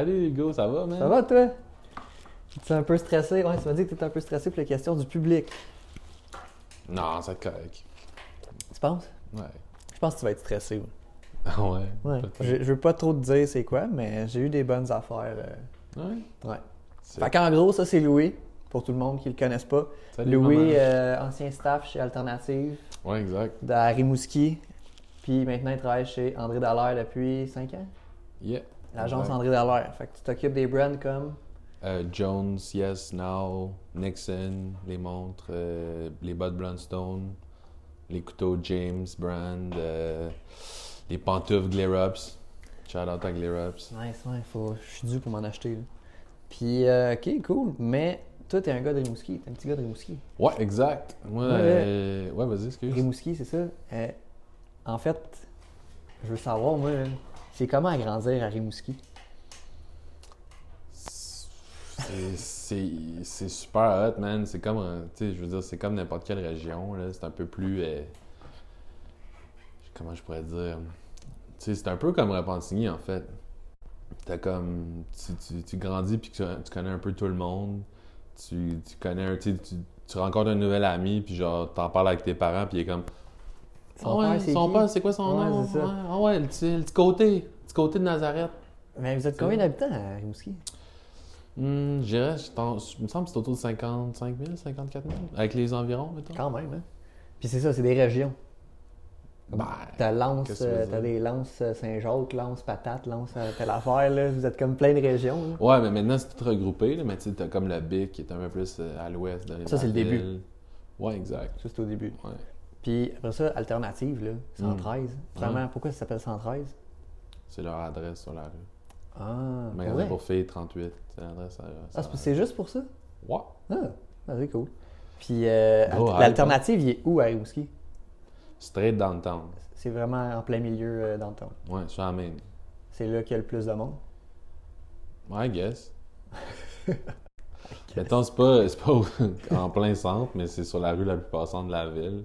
Salut Hugo, ça va, man? Ça va, toi? Tu es un peu stressé? Ouais, tu m'as dit que tu étais un peu stressé pour les questions du public. Non, c'est correct. Tu penses? Ouais. Je pense que tu vas être stressé. ouais. Ah ouais? Ouais. Je, je veux pas trop te dire c'est quoi, mais j'ai eu des bonnes affaires. euh, Ouais? Ouais. Fait qu'en gros, ça, c'est Louis, pour tout le monde qui le connaisse pas. Salut, Louis, euh, ancien staff chez Alternative, Ouais, exact. à Rimouski. Puis maintenant, il travaille chez André Dallaire depuis 5 ans. Yeah. L'agence. André Dallaire. Fait que tu t'occupes des brands comme? Euh, Jones, Yes, Now, Nixon, les montres, euh, les bottes Blundstone, les couteaux James Brand, euh, les pantoufles Glare Ups. Shout out à Glare Ups. Nice, ouais, faut... je suis dû pour m'en acheter. là. Puis, euh, ok, cool. Mais toi, t'es un gars de Rimouski. T'es un petit gars de Rimouski. Ouais, exact. Moi, Ouais. ouais, vas-y, excuse. Rimouski, c'est ça. En fait, je veux savoir, moi, c'est comment agrandir à Rimouski? C'est- super hot, man. C'est comme, sais, je veux dire, c'est comme n'importe quelle région. C'est un peu plus. euh, comment je pourrais dire? C'est un peu comme Repentigny, en fait. T'as comme. Tu, grandis puis tu, connais un peu tout le monde. Tu, connais tu rencontres un nouvel ami puis genre, t'en parles avec tes parents puis il est comme. Son Ah ouais, père, c'est son qui? père, c'est quoi son Ouais, nom? c'est ça. Ouais, ah ouais, le petit, le petit côté. Le petit côté de Nazareth. Mais vous êtes combien d'habitants à Rimouski? Hmm, je dirais, je il me semble que c'est autour de 55 000, 54 000, avec les environs, mettons. Quand même, hein? Puis c'est ça, c'est des régions. Ben, T'as Lance, qu'est-ce que tu veux euh, dire? t'as des Lance euh, Saint-Jacques, Lance Patate, Lance euh, telle affaire, là. Vous êtes comme plein de régions, là. Ouais, mais maintenant, c'est tout regroupé, là, mais tu sais, t'as comme le Bic qui est un peu plus euh, à l'ouest Ça, c'est le début. Ouais, exact. Ça, c'est au début. Ouais. Puis après ça, Alternative, là, 113. Vraiment, Ouais. pourquoi ça s'appelle 113? C'est leur adresse sur la rue. Ah, Magasin pour filles 38, c'est l'adresse. à- Ah, c'est- juste pour ça? Ouais. Ah, ah, c'est cool. Puis euh, l'alternative, il est où à Rimouski? Straight downtown. C'est vraiment en plein milieu euh, temps. Ouais, sur la main. C'est là qu'il y a le plus de monde? Ouais, I guess. Mettons, c'est pas, c'est pas en plein centre, mais c'est sur la rue la plus passante de la ville.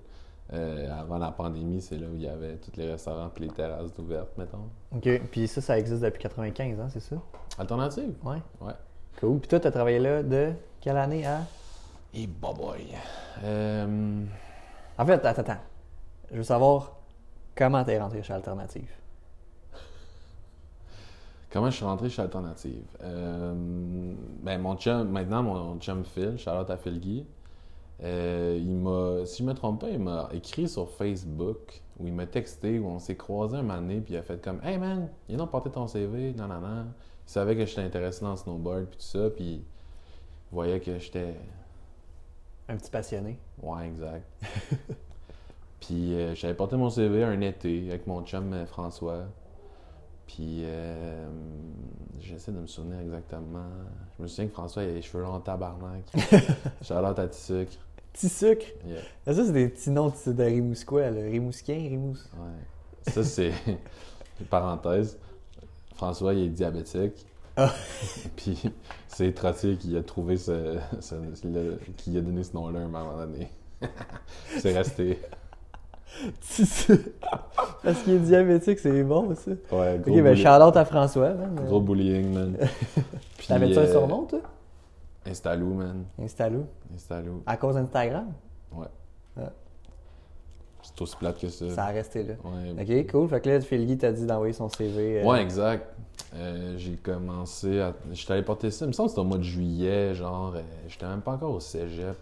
Euh, avant la pandémie, c'est là où il y avait tous les restaurants et les terrasses ouvertes, mettons. OK. Puis ça, ça existe depuis 95 ans, c'est ça? Alternative? Ouais. Ouais. Cool. Puis toi, tu as travaillé là de quelle année à? Et boy. Euh, En fait, attends, attends. Je veux savoir comment t'es rentré chez Alternative. comment je suis rentré chez Alternative? Euh, ben, mon chum, maintenant, mon chum Phil, Charlotte à Phil Guy, euh, il m'a, si je me trompe pas, il m'a écrit sur Facebook ou il m'a texté ou on s'est croisé un moment donné puis il a fait comme Hey man, viens donc porter ton CV, non, non, non. Il savait que j'étais intéressé dans le snowboard puis tout ça, puis il voyait que j'étais Un petit passionné. Ouais, exact. puis euh, j'avais porté mon CV un été avec mon chum euh, François. Puis euh, j'essaie de me souvenir exactement. Je me souviens que François il a les cheveux longs en tabarnak. Charlotte à petit sucre. Petit sucre? Yeah. Ah, Ça, c'est des petits noms de, de. Rimouskien, Rimous. Ouais. Ça, c'est. Parenthèse. François, il est diabétique. Ah. Puis c'est Trottier qui a trouvé ce, ce- le- qui a donné ce nom-là à un moment donné. c'est resté. Parce qu'il est diabétique, c'est bon, ça. Ouais, Ok, gros, ben bully- shout-out à François, man. gros bullying, man. Puis, T'avais-tu un euh, surnom, toi? Installo, man. Installo. Installo. À cause d'Instagram? C'est aussi plate que ça. Ça a resté là. Ouais. Ok, cool. Fait que là, Phil t'a dit d'envoyer son CV. euh, Ouais, exact. Euh, j'ai commencé à. J'étais allé porter ça. Il me semble que c'était au mois de juillet, genre. euh, J'étais même pas encore au cégep.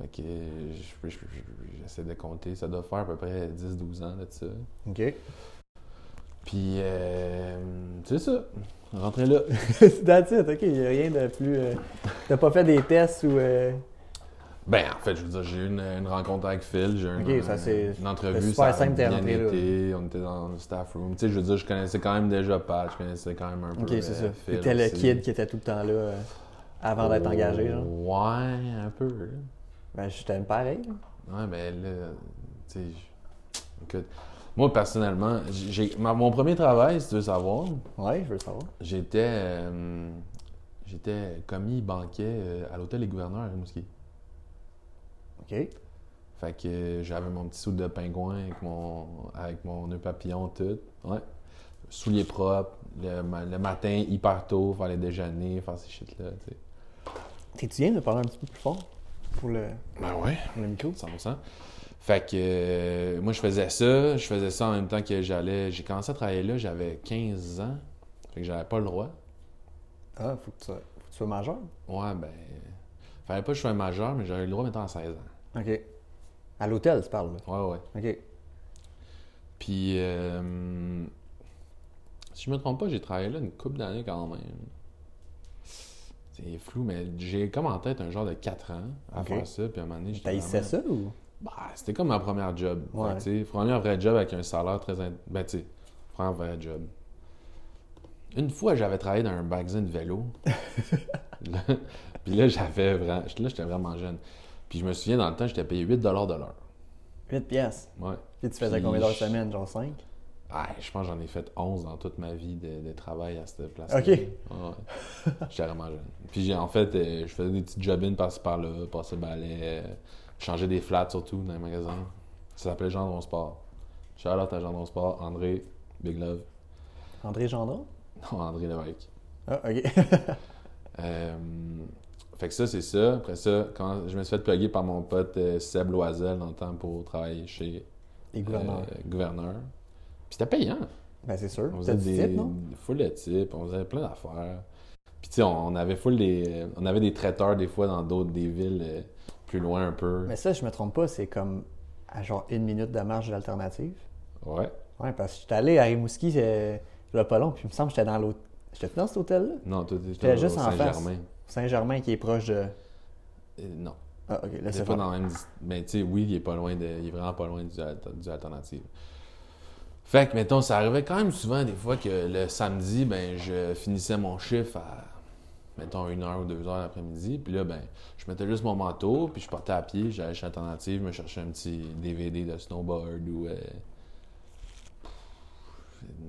Fait que je- je- je- j'essaie de compter. Ça doit faire à peu près 10-12 ans de ça. Ok. Puis, euh, c'est ça. Rentrer là. That's it, ok. Il n'y a rien de plus. euh, T'as pas fait des tests ou. euh, Ben, en fait, je veux dire, j'ai eu une, une rencontre avec Phil. J'ai eu une, ça, c'est- une entrevue. c'est super ça a simple, t'es bien rentré là. été. On était dans le staff room. Tu sais, je veux dire, je connaissais quand même déjà Pat. Je connaissais quand même un peu. Ok, c'est euh, ça. Phil le kid qui était tout le temps là euh, avant d'être engagé, genre. Ouais, un peu. Ben, je t'aime pareil. Ouais, mais là, tu sais, écoute, moi personnellement, j'ai ma- mon premier travail, si tu veux savoir, Ouais, je veux savoir. j'étais euh, j'étais commis banquet euh, à l'hôtel Les Gouverneurs à Rimouski. Ok. Fait que euh, j'avais mon petit soude de pingouin avec mon avec mon nœud papillon tout. Ouais. souliers propres, le, le matin hyper tôt, faire les déjeuners, faire ces shit-là, tu sais. T'es-tu bien de parler un petit peu plus fort? Pour le, Ben ouais. pour le micro? 100%. Fait que euh, moi, je faisais ça. Je faisais ça en même temps que j'allais. J'ai commencé à travailler là, j'avais 15 ans. Fait que j'avais pas le droit. Ah, faut que tu sois, faut que tu sois majeur. Ouais, ben. Fallait pas que je sois majeur, mais j'avais le droit maintenant à 16 ans. OK. À l'hôtel, tu parles, là. Ouais, ouais. OK. Puis, euh, si je me trompe pas, j'ai travaillé là une couple d'années quand même. C'est flou, mais j'ai comme en tête un genre de 4 ans à faire ça. Puis à un moment donné, j'étais vraiment- ça ou? Bah, c'était comme ma première job. Fait Ouais. tu sais, première vrai job avec un salaire très. in- Ben, tu sais, première vrai job. Une fois, j'avais travaillé dans un magasin de vélo. Là- Puis là, j'avais vraiment. Là, j'étais vraiment jeune. Puis je me souviens, dans le temps, j'étais payé 8 de l'heure. 8 pièces. Ouais. Puis tu faisais Puis combien d'heures je- semaine? Genre 5? Ah, je pense que j'en ai fait 11 dans toute ma vie de, de travail à cette place-là. Ok. Ouais, ouais. J'étais vraiment jeune. Puis j'ai- en fait, euh, je faisais des petits job-ins par-ci par-là, passer balai, euh, changer des flats surtout dans les magasins. Ça s'appelait Gendron Sport. Charlotte à Gendron Sport, André, Big Love. André Gendron? Non, André Lévesque. Ah, OK. Euh, fait que ça, c'est ça. Après ça, quand je me suis fait plugger par mon pote Seb Loisel dans le temps pour travailler chez Les gouverneurs. euh, Gouverneur. Puis c'était payant. Ben, c'est sûr. On faisait des type, non? full de types, on faisait plein d'affaires. Puis tu sais, on, on avait full des on avait des traiteurs des fois dans d'autres des villes euh, plus loin un peu. Mais ça, je me trompe pas, c'est comme à genre une minute de marche de l'alternative. Ouais. Ouais, parce que j'étais allé à Rimouski, y a pas long, puis il me semble que j'étais dans l'hôtel. J'étais dans cet hôtel-là? Non, J'étais t'étais juste en face. Saint-Germain. Saint-Germain qui est proche de. Euh, non. Ah, ok, là C'est pas dans la même mais tu sais oui, il est pas loin de il est vraiment pas loin du, du alternative. Fait que mettons, ça arrivait quand même souvent des fois que le samedi, ben je finissais mon chiffre à mettons une heure ou deux heures l'après-midi, puis là ben je mettais juste mon manteau, puis je partais à pied, j'allais chez Alternative, me cherchais un petit DVD de snowboard ou euh,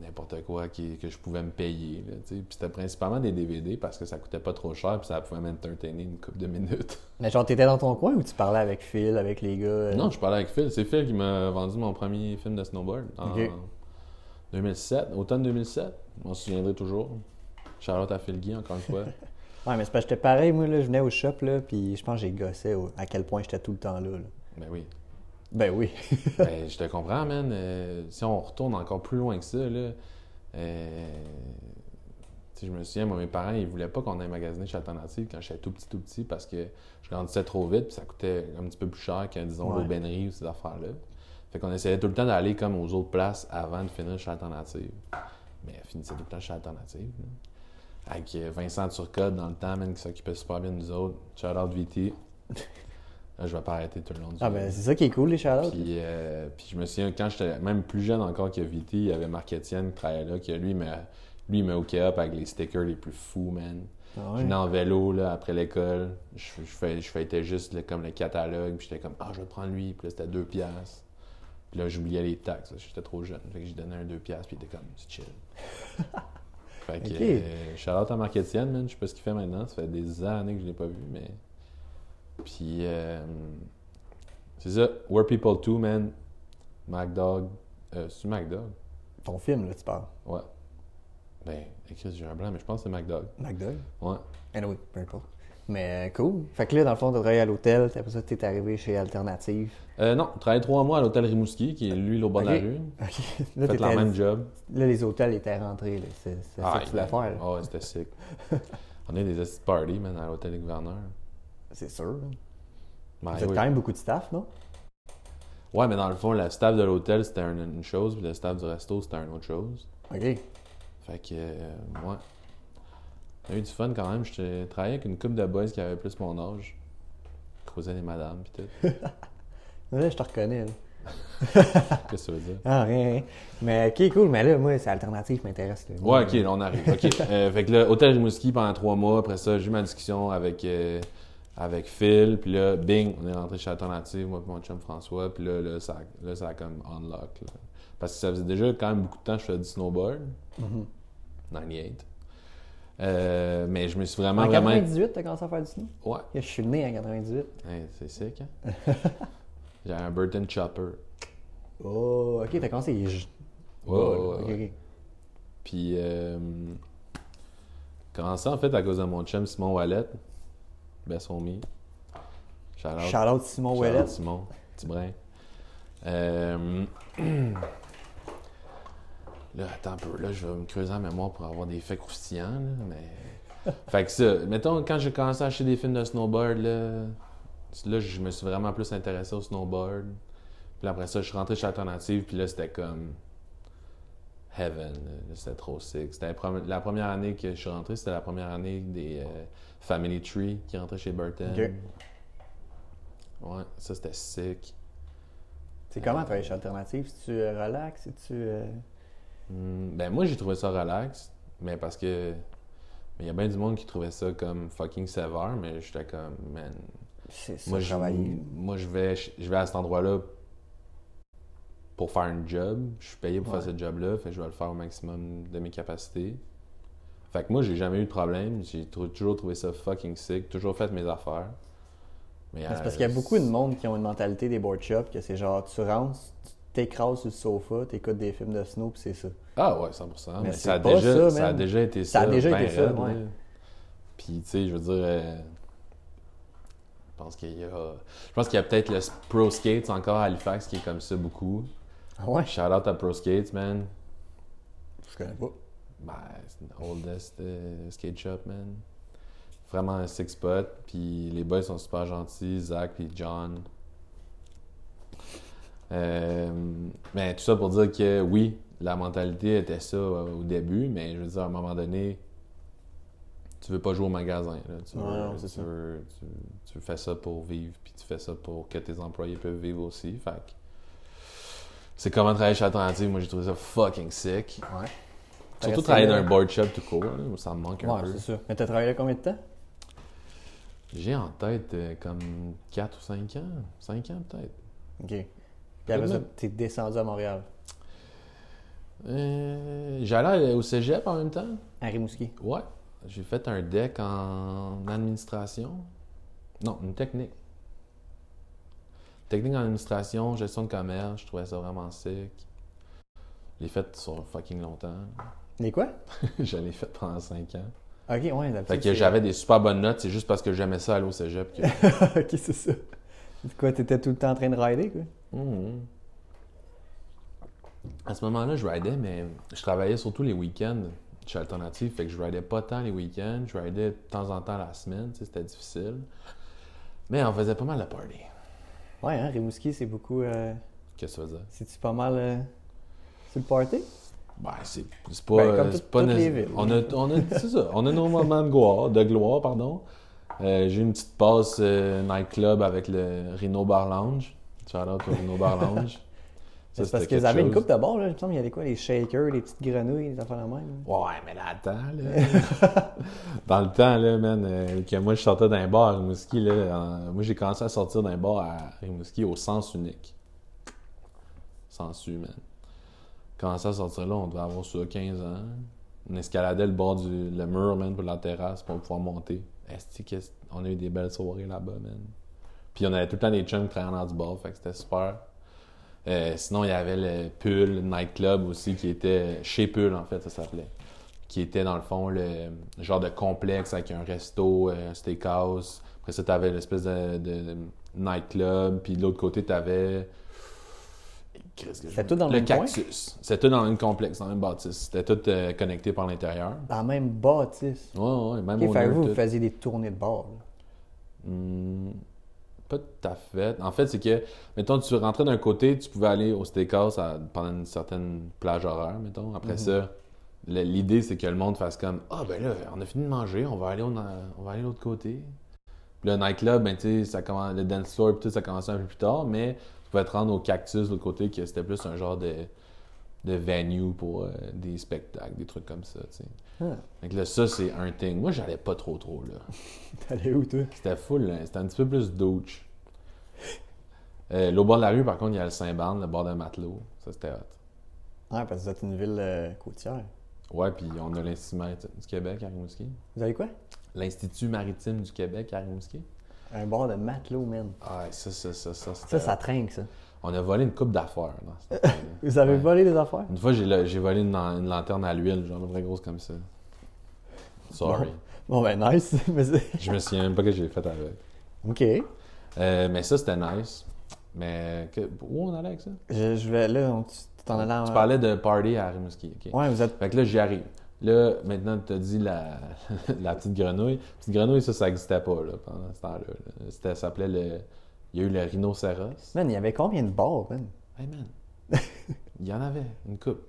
n'importe quoi qui- que je pouvais me payer. Là, puis c'était principalement des DVD parce que ça coûtait pas trop cher, puis ça pouvait m'entertainer une couple de minutes. Mais genre, t'étais dans ton coin ou tu parlais avec Phil, avec les gars? euh? Non, je parlais avec Phil. C'est Phil qui m'a vendu mon premier film de snowboard en Ok. 2007, automne 2007. Je m'en souviendrai toujours. Charlotte à Phil Guy, encore une fois. Ouais, mais c'est parce que j'étais pareil, moi, là, je venais au shop, là, puis je pense que j'ai gossé au- à quel point j'étais tout le temps là. là. ben oui. Ben oui. Ben, je te comprends, man. Euh, si on retourne encore plus loin que ça, là, euh, je me souviens, moi, mes parents, ils voulaient pas qu'on aille magasiner chez Alternative quand j'étais tout petit, tout petit, parce que je grandissais trop vite, puis ça coûtait un petit peu plus cher que, disons, Ouais. l'aubainerie ou ces affaires-là. Fait qu'on essayait tout le temps d'aller comme aux autres places avant de finir chez Alternative. Mais elle finissait tout le temps chez Alternative. là. Avec euh, Vincent Turcotte dans le temps, man, qui s'occupait super bien de nous autres. Shout out VT. Là, je vais pas arrêter tout le long du Ah, ben c'est ça qui est cool, les shout puis, euh, puis je me souviens, quand j'étais même plus jeune encore que VT, il y avait Marc Etienne qui travaillait là, qui lui, me, lui, il me hookait up avec les stickers les plus fous, man. Ah Je venais en vélo, là, après l'école. Je, je, fais, je fêtais juste comme le catalogue, puis j'étais comme, ah, je vais prendre lui, puis là, c'était deux piastres. Puis là, j'oubliais les taxes, j'étais trop jeune. Fait que j'ai donné un deux piastres, puis il était comme, c'est chill. fait que, Ok. euh, shout-out à Marc Etienne, man. Je sais pas ce qu'il fait maintenant, ça fait des années que je l'ai pas vu, mais. Puis, euh, c'est ça, Where People 2, man. MacDog. Euh, c'est MacDog? Ton film, là, tu parles. Ouais. Ben, écrit, j'ai un blanc, mais je pense que c'est MacDog. McDoug. Ouais. Anyway, peu importe. Mais euh, cool. Fait que là, dans le fond, t'as travaillé à l'hôtel, après ça, t'es arrivé chez Alternative. Euh, non, travaillé trois mois à l'hôtel Rimouski, qui est lui, au bord de la rue. OK. Là, Fait le t'étais- même job. là, les hôtels étaient rentrés. C'est c'est ça que tu voulais faire. Ah ouais, c'était sick. On a eu des parties, man, à l'hôtel des gouverneurs. C'est sûr. Ben, Vous êtes oui. quand même beaucoup de staff, non? Ouais, mais dans le fond, le staff de l'hôtel, c'était une, chose, puis le staff du resto, c'était une autre chose. OK. Fait que, euh, ouais. A eu du fun quand même. Je travaillais avec une couple de boys qui avaient plus mon âge. Croisais des madames, pis tout. Là, je te reconnais. là. Qu'est-ce que ça veut dire? Ah, rien, rien. Mais OK, cool. Mais là, moi, c'est Alternative qui m'intéresse. Ouais, ok, là, on arrive. Ok. Euh, fait que là, hôtel Rimouski pendant trois mois. Après ça, j'ai eu ma discussion avec, euh, avec Phil. Puis là, bing, on est rentré chez Alternative, moi et mon chum François. Puis là, là, ça, là, ça a comme unlock. là. Parce que ça faisait déjà quand même beaucoup de temps que je faisais du snowboard. Mhm. 98. Euh, mais je me suis vraiment, En vraiment. 98, t'as commencé à faire du snow? Ouais. Je suis né en 98. Hey, c'est sick, hein? J'avais un Burton Chopper. Oh, OK, t'as commencé. ouais, Ok, ouais. ok. Puis, euh, commencé en fait à cause de mon chum Simon Wallet. Son mi. Shout out. Shout out Simon Shout Ouellet. out Simon, petit brin. Euh, Là, attends un peu. Là, je vais me creuser la mémoire pour avoir des faits croustillants. Là, mais... fait que ça, mettons, quand j'ai commencé à acheter des films de snowboard, là, là, je me suis vraiment plus intéressé au snowboard. Puis après ça, je suis rentré chez Alternative, puis là, c'était comme heaven. C'était trop sick. C'était la première année que je suis rentré, c'était la première année des euh, Family Tree qui rentrait chez Burton. Ok. Ouais, ça, c'était sick. C'est comment travailler chez Alternative? Si tu euh, relax, si tu. euh, Hmm, ben moi j'ai trouvé ça relax, mais parce que mais il y a bien du monde qui trouvait ça comme fucking sévère, mais j'étais comme man, C'est ça, moi je moi je vais je vais à cet endroit-là pour faire un job, je suis payé pour Ouais. faire ce job-là, fait que je vais le faire au maximum de mes capacités. Fait que moi j'ai jamais eu de problème, j'ai toujours trouvé ça fucking sick, toujours fait mes affaires. Mais, C'est euh, parce qu'il y a beaucoup de monde qui ont une mentalité des board shops que c'est genre, tu rentres, tu t'écrases sur le sofa, t'écoutes des films de snow, puis c'est ça. Ah ouais, 100%. Mais Mais, ça, a pas déjà, ça, ça a déjà été Ça ça. a déjà ben été ça, ouais. Puis, tu sais, je veux dire, euh, je pense qu'il y a, je pense qu'il y a peut-être le Pro Skates encore à Halifax qui est comme ça beaucoup. Ah ouais? Shout out à Pro Skates, man. Je connais pas. Ben, c'est oldest euh, skate shop, man. Vraiment un six spot. Puis les boys sont super gentils, Zach puis John. Euh, mais tout ça pour dire que oui, la mentalité était ça euh, au début, mais je veux dire, à un moment donné, tu veux pas jouer au magasin. là. Tu, veux, Ouais, non, c'est tu ça. veux- tu- tu fais ça pour vivre, puis tu fais ça pour que tes employés peuvent vivre aussi. Fait c'est comment travailler chez Alternative. Moi, j'ai trouvé ça fucking sick. Ouais. Surtout travailler dans un board shop tout court, là, ça me manque un Ouais, peu. c'est ça. Mais t'as travaillé là combien de temps? J'ai en tête euh, comme 4 ou 5 ans. 5 ans peut-être. OK. Puis après ça, t'es descendu à Montréal, Euh, J'allais au cégep en même temps. à Rimouski. Ouais. J'ai fait un deck en administration. Non, une technique. Technique en administration, gestion de commerce, je trouvais ça vraiment sick. Je l'ai fait sur fucking longtemps. Les quoi? je l'ai fait pendant 5 ans. OK, ouais, d'habitude, Fait que c'est- j'avais des super bonnes notes, c'est juste parce que j'aimais ça aller au cégep que. OK, c'est ça. C'est quoi, t'étais tout le temps en train de rider, quoi? Mhm. À ce moment-là, je ridais, mais je travaillais surtout les week-ends chez Alternative. Fait que je ridais pas tant les week-ends. Je ridais de temps en temps la semaine. C'était difficile. Mais on faisait pas mal de party. Ouais, hein, Rimouski, c'est beaucoup... euh, Qu'est-ce que ça veut dire? C'est-tu pas mal euh, sur le party? Ben, c'est pas. Ben, comme tout- pas les. On a, on a, ça. On a nos moments de gloire, de gloire pardon. Euh, J'ai eu une petite passe euh, nightclub avec le Rhino Bar Lounge. Shout out au Rhino Bar Lounge. C'est parce quelque avez une coupe de bord, là. Il me semble qu'il y avait quoi? Les shakers, les petites grenouilles, des affaires de même. Ouais, mais là, attends, là. Dans le temps, là, man, euh, que moi, je sortais d'un bar à Rimouski, là, en- moi, j'ai commencé à sortir d'un bar à Rimouski au sens unique. Sens U, man. Commencé à sortir là, on devait avoir ça 15 ans. On escaladait le bord du le mur, man, pour la terrasse pour pouvoir monter. Esti, qu'est-ce- on a eu des belles soirées là-bas, man. Puis on avait tout le temps des chums qui travaillaient dans du bar, fait que c'était super. Euh, sinon, il y avait le Pull Nightclub aussi, qui était chez Pull, en fait, ça s'appelait. Qui était, dans le fond, le genre de complexe avec un resto, euh, un steakhouse. Après ça, tu avais l'espèce de, de- nightclub. Puis de l'autre côté, tu avais. C'était tout dans le le même cactus. C'était tout dans le même complexe, dans le même bâtisse. C'était tout euh, connecté par l'intérieur. Dans la même bâtisse. Ouais, ouais, même OK, au fait vous, vous faisiez des tournées de bord. là. Hmm, pas tout à fait. En fait, c'est que, mettons, tu rentrais d'un côté, tu pouvais aller au steakhouse à- pendant une certaine plage horaire, mettons. Après Mhm. ça, le- l'idée, c'est que le monde fasse comme Ah, ben là, on a fini de manger, on va aller, au- on va aller de l'autre côté. Puis le nightclub, ben, ça commence- le dance floor, puis tout, ça commençait un peu plus tard, mais tu pouvais te rendre au cactus de l'autre côté, que c'était plus un genre de, de venue pour euh, des spectacles, des trucs comme ça, sais. Ah. Là, ça, c'est un thing. Moi, j'allais pas trop, trop, là. T'allais où, toi? C'était full, hein. c'était un petit peu plus douche. Euh, L'au bord de la rue, par contre, il y a le Saint-Barne, le bord d'un matelot. Ça, c'était hot. Ah, parce que vous êtes une ville euh, côtière. Ouais, puis on a l'Institut du Québec à Rimouski. Vous avez quoi? L'Institut maritime du Québec à Rimouski. Un bord de matelot, man. Ah, ça, ça, ça, ça, Ça, ça trinque, ça. On a volé une coupe d'affaires dans cette affaire-là. Vous avez Ouais. volé des affaires? Une fois, j'ai volé une, lan- une lanterne à l'huile, genre vraie grosse comme ça. Sorry. Bon, ben, nice. Mais Je me souviens même pas que j'ai fait avec. ok. Euh, mais ça, c'était nice. Mais que- où on allait avec ça? Je, je vais là, on- tu t'en allais en. Tu parlais de party à Rimouski. ok. Ouais, vous êtes. Fait que là, j'y arrive. Là, maintenant, tu as dit la, la petite grenouille. Petite grenouille, ça, ça n'existait pas là, pendant ce temps-là. Ça s'appelait le. Il y a eu le rhinocéros. Man, il y avait combien de bars, man? Hey man, il y en avait une coupe.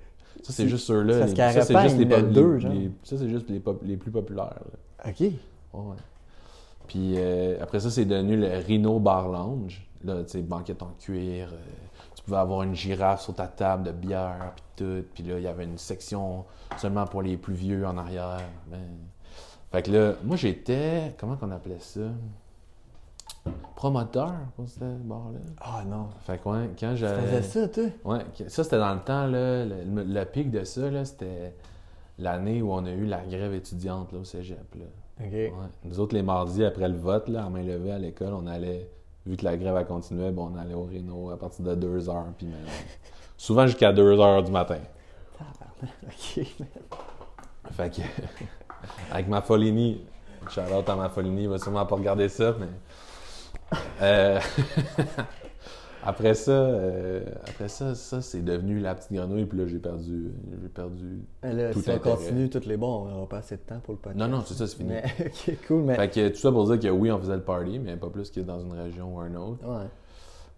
Ça, c'est juste ceux-là. les- ça, c'est juste les, pop- deux, genre. les- Ça, c'est juste les, pop- les plus populaires. là. Ok. Ouais. Puis euh, après ça, c'est devenu le Rhino Bar Lounge. Là, tu sais, banquette en cuir. euh, pouvais avoir une girafe sur ta table de bière, puis tout. Puis là, il y avait une section seulement pour les plus vieux en arrière. Ben, Fait que là, moi, j'étais... Comment qu'on appelait ça? Promoteur pour ce bar-là. Ah non. Fait que, ouais, quand Tu j'avais... faisais ça, toi? Ouais, ça c'était dans le temps, là, le, le pic de ça, là, c'était l'année où on a eu la grève étudiante là, au cégep. Là. Ok. Ouais. Nous autres, les mardis, après le vote, là, à main levée à l'école, on allait, vu que la grève a continué, ben, on allait au Reno à partir de 2 heures, puis ben, souvent jusqu'à 2 heures du matin. Ok. Fait que, avec ma Folini, Charlotte à ma Folini, il va sûrement pas regarder ça, mais. Euh, après ça, euh, après ça, ça c'est devenu la petite grenouille, puis là j'ai perdu, j'ai perdu. Mais Là, Tout si on continue toutes les bons, on n'aura pas assez de temps pour le podcast. Non, non, c'est ça, c'est fini. Mais, ok, cool, mais. Fait que tout ça pour dire que oui, on faisait le party, mais pas plus que dans une région ou une autre. Ouais.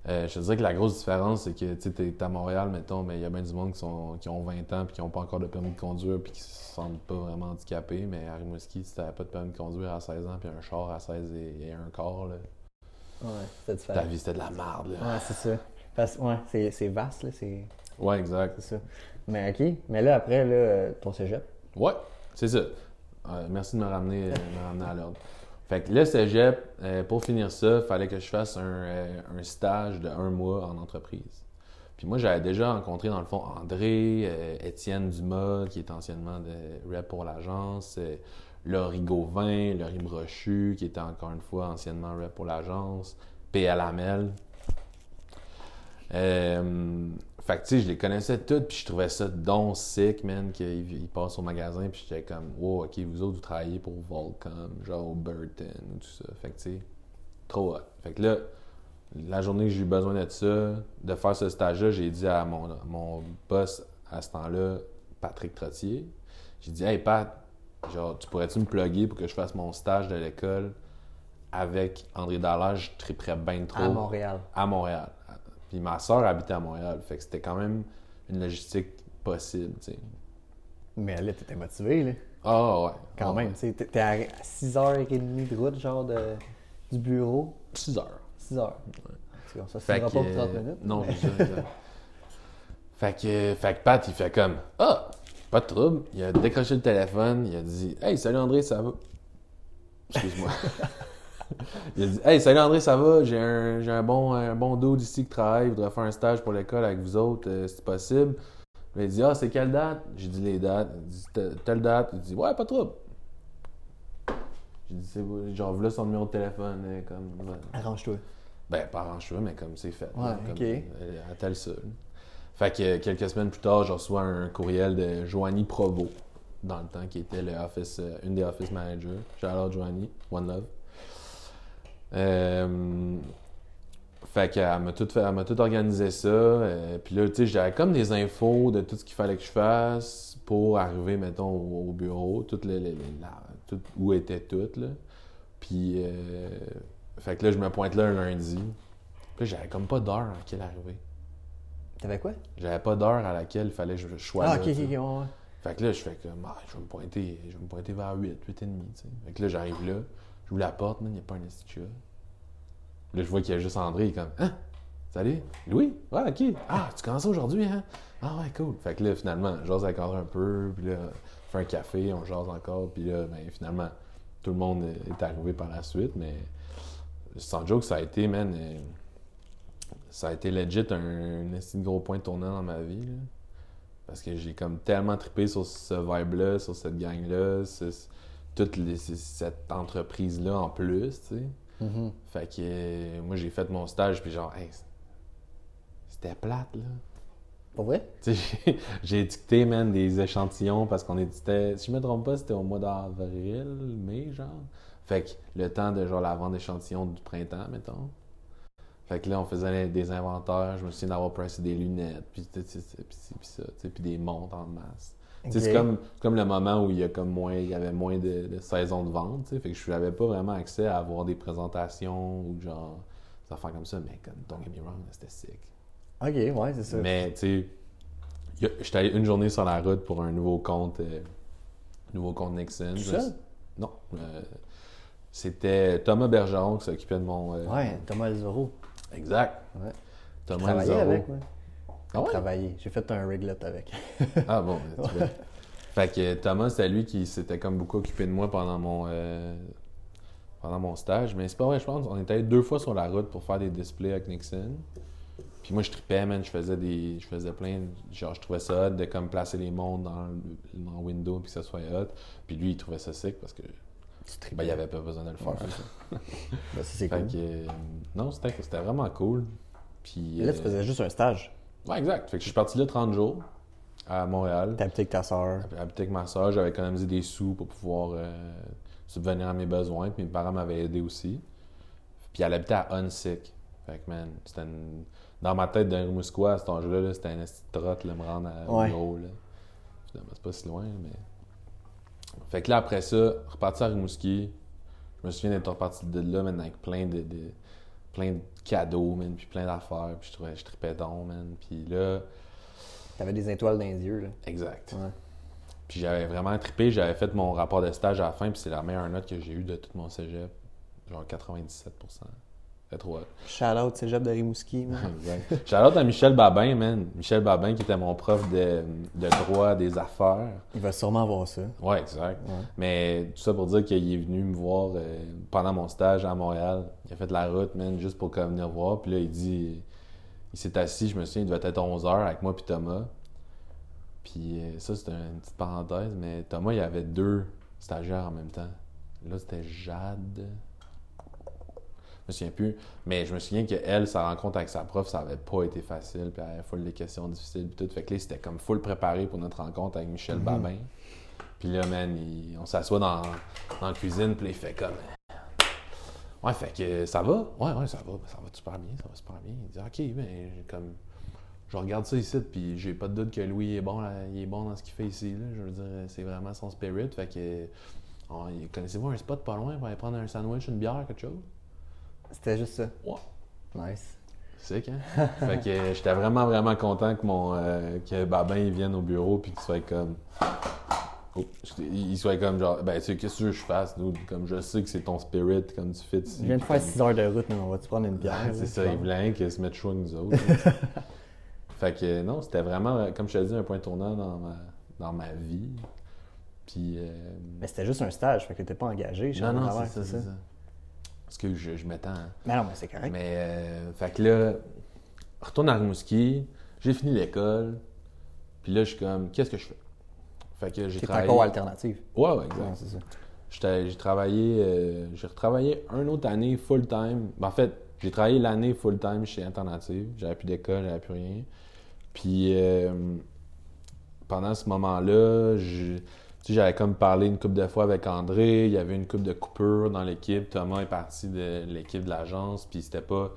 Euh, je te dirais que la grosse différence, c'est que tu t'es à Montréal, mettons, mais il y a bien du monde qui, sont, qui ont 20 ans puis qui n'ont pas encore de permis de conduire puis qui se sentent pas vraiment handicapés. Mais à Rimouski, si t'avais pas de permis de conduire à 16 ans puis un char à 16 et, et un quart, là, Ouais, c'est ta différent. vie c'était de la merde. Là. Ouais, c'est ça. Parce, ouais, c'est, c'est vaste, là, c'est, Ouais, exact. c'est ça. Mais ok. Mais là, après, là, ton cégep. Ouais, c'est ça. Euh, merci de me ramener, euh, me ramener à l'ordre. Fait que le cégep, euh, pour finir ça, fallait que je fasse un, un stage de un mois en entreprise. Puis moi, j'avais déjà rencontré, dans le fond, André, Étienne Dumas, qui est anciennement de rep pour l'agence, Laurie Gauvin, Laurie Brochu, qui était encore une fois anciennement rep pour l'agence, PL Hamel. Euh, fait que, tu sais, je les connaissais toutes, puis je trouvais ça donc sick, man, qu'ils ils passent au magasin, puis j'étais comme, wow, ok, vous autres, vous travaillez pour Volcom, genre Burton, ou tout ça. Fait que, tu sais, trop hot. Fait que là, la journée que j'ai eu besoin de ça, de faire ce stage-là, j'ai dit à mon, mon boss à ce temps-là, Patrick Trottier, j'ai dit, hey Pat, genre, tu pourrais-tu me plugger pour que je fasse mon stage de l'école avec André Dallaire, je triperais bien trop À Montréal. à Montréal. Puis ma soeur habitait à Montréal, fait que c'était quand même une logistique possible, tu sais. Mais là, t'étais motivé, là. Ah ouais. Quand même, ouais. tu sais. T'es à 6h30 de route, genre, de, du bureau. 6 heures. 6 heures. Ça Fait pas pour 30 euh, minutes. Non, mais- ça. exact. fait, que, fait que Pat, il fait comme Ah, pas de trouble. Il a décroché le téléphone, il a dit Hey, salut André, ça va? Excuse-moi. il a dit Hey, salut André, ça va? J'ai un, j'ai un bon, un bon dude ici qui travaille, il voudrait faire un stage pour l'école avec vous autres, euh, c'est possible. Il a dit Ah, c'est quelle date? J'ai dit les dates. Il dit Telle- date. Il dit Ouais, pas de trouble. J'ai dit C'est. Genre, voilà son numéro de téléphone. euh, comme. Arrange-toi. Ben, pas arrange-toi, mais comme c'est fait. Ouais, là, comme, ok. euh, À tel seul. Fait que quelques semaines plus tard, je reçois un courriel de Joanie Provo, dans le temps, qui était le office, euh, une des office managers. Shout Joanie, One Love. Euh, fait qu'elle m'a tout, fait, elle tout organisé ça. euh, Puis là, tu sais, j'avais comme des infos de tout ce qu'il fallait que je fasse pour arriver, mettons, au, au bureau, tout, le, la- tout- où était tout. Puis, euh, fait que là, je me pointe là un lundi. Puis là, j'avais comme pas d'heure à laquelle arriver. T'avais quoi? J'avais pas d'heure à laquelle il fallait que je, sois Ah, ok, ok, ouais. Fait que là, je fais comme, ah, je vais me pointer, je vais me pointer vers 8, 8 et demi, tu sais. Fait que là, j'arrive là, j'ouvre la porte, il n'y a pas un chat. Là, je vois qu'il y a juste André, il est comme, hein? Salut? Louis? Ouais, ok. Ah, tu commences aujourd'hui, hein? Ah, ouais, cool. Fait que là, finalement, avec André un peu, puis là, on fait un café, on jase encore, puis là, ben, finalement, tout le monde est arrivé par la suite, mais sans joke, ça a été, man, euh, ça a été legit un, un de gros point tournant dans ma vie, là. Parce que j'ai comme tellement trippé sur ce vibe-là, sur cette gang-là, toute les- cette entreprise-là en plus, tu sais. Mhm. Fait que euh, moi, j'ai fait mon stage, puis genre, hey, c'était plate, là. Pour vrai? J'ai- dicté, man, des échantillons parce qu'on éditait, si je me trompe pas, c'était au mois d'avril, mai, genre. Fait que le temps de, genre, la vente d'échantillons du printemps, mettons. Fait que là, on faisait des inventaires. Je me souviens d'avoir pressé des lunettes, puis ça, puis des montres en masse. C'est comme, le moment où il y a comme moins, il y avait moins de, de saisons de vente. Fait que je n'avais pas vraiment accès à avoir des présentations ou genre des affaires comme ça, mais comme, don't get me wrong, c'était sick. Ok, ouais, c'est ça. Mais, tu sais, j'étais allé une journée sur la route pour un nouveau compte, euh, nouveau compte Nixon. Tout seul? Non. euh, c'était Thomas Bergeron qui s'occupait de mon. euh, Ouais, Thomas Elzoro. Exact. Ouais. Thomas Travaillé avec, ouais. Ah ouais? Travaillé. J'ai fait un riglet avec. Ah bon, tu vois. Fait que Thomas, c'était lui qui s'était comme beaucoup occupé de moi pendant mon euh, pendant mon stage. Mais c'est pas vrai, je pense. On était allé deux fois sur la route pour faire des displays avec Nixon. Puis moi, je tripais, man. Je faisais des. Je faisais plein. Genre, je trouvais ça hot de comme placer les montres dans, dans Windows puis que ça soit hot. Puis lui, il trouvait ça sick parce que Ben, il avait pas besoin de le faire. Ben, c'est Fait cool. que, euh, non, c'était vraiment cool. Puis. Là, tu euh, faisais juste un stage. Ouais, exact. Fait que je suis parti là 30 jours à Montréal. T'as habité avec ta soeur. J'avais habité avec ma soeur, j'avais économisé des sous pour pouvoir euh, subvenir à mes besoins, puis mes parents m'avaient aidé aussi. Puis elle habitait à Hunsick. Fait que, man, c'était une... Dans ma tête d'un Rimouskois, à cet âge-là, là, c'était un esti de trotte, là, me rendre à, Ouais. bureau, là. Finalement, c'est pas si loin, mais... Fait que là, après ça, reparti à Rimouski. Je me souviens d'être reparti de là, man, avec plein de... de- plein de cadeaux, man, puis plein d'affaires, puis je trouvais, je tripais donc, man. Puis là, T'avais des étoiles dans les yeux, là. exact. Ouais. Puis j'avais vraiment trippé, j'avais fait mon rapport de stage à la fin, puis c'est la meilleure note que j'ai eue de tout mon cégep. Genre 97 Trop hot. Shout out cégep de Rimouski, man. Exact. Shout-out à Michel Babin, man. Michel Babin, qui était mon prof de, de droit des affaires. Il va sûrement voir ça. Ouais, exact. Ouais. Mais tout ça pour dire qu'il est venu me voir euh, pendant mon stage à Montréal. Il a fait la route, man, juste pour comme, venir voir. Puis là, il dit... Il s'est assis, je me souviens, il devait être 11h avec moi puis Thomas. Puis euh, ça, c'était une petite parenthèse, mais Thomas, il y avait deux stagiaires en même temps. Là, c'était Jade. Je me souviens plus. Mais je me souviens qu'elle, sa rencontre avec sa prof, ça avait pas été facile. Puis elle avait full des questions difficiles. Puis tout. Fait que là, c'était comme full préparé pour notre rencontre avec Michel Mhm. Babin. Puis là, man, il- on s'assoit dans, dans la cuisine, puis il fait comme. Ouais, fait que ça va? Ouais, ouais, ça va. Ça va super bien, ça va super bien. Il dit, OK, ben, comme. Je regarde ça ici, puis j'ai pas de doute que Louis est bon, là, il est bon dans ce qu'il fait ici. Là. Je veux dire, c'est vraiment son spirit. Fait que. on- Connaissez-vous un spot pas loin pour aller prendre un sandwich, une bière, quelque chose? C'était juste ça. Ouais. Nice. C'est hein? fait que euh, j'étais vraiment, vraiment content que mon euh, que Babin il vienne au bureau puis qu'il soit comme. Oh, il soit comme genre, ben, tu sais, qu'est-ce que tu veux que je fasse, dude? Comme je sais que c'est ton spirit, comme tu fais ici. Je viens de faire comme- 6 heures de route, mais on va-tu prendre une bière? C'est ça, il voulait qu'il se mette chaud avec nous autres. fait que non, c'était vraiment, comme je te dis, un point tournant dans ma, dans ma vie. Puis. euh, Mais c'était juste un stage, fait que t'étais pas engagé. non, non, c'est c'est ça. Parce que je, je m'attends. hein. Mais non, mais c'est correct. Mais, euh, fait que là, retourne à Rimouski, j'ai fini l'école, puis là, je suis comme, qu'est-ce que je fais? Fait que j'ai travaillé. encore alternative. Ouais, ouais, Ouais, exact. c'est ça. J'ai travaillé, euh, j'ai retravaillé une autre année full-time. Ben, en fait, j'ai travaillé l'année full-time chez Alternative. J'avais plus d'école, j'avais plus rien. Puis, euh, pendant ce moment-là, je- tu sais, j'avais comme parlé une couple de fois avec André. Il y avait une couple de coupures dans l'équipe. Thomas est parti de l'équipe de l'agence. Puis, c'était pas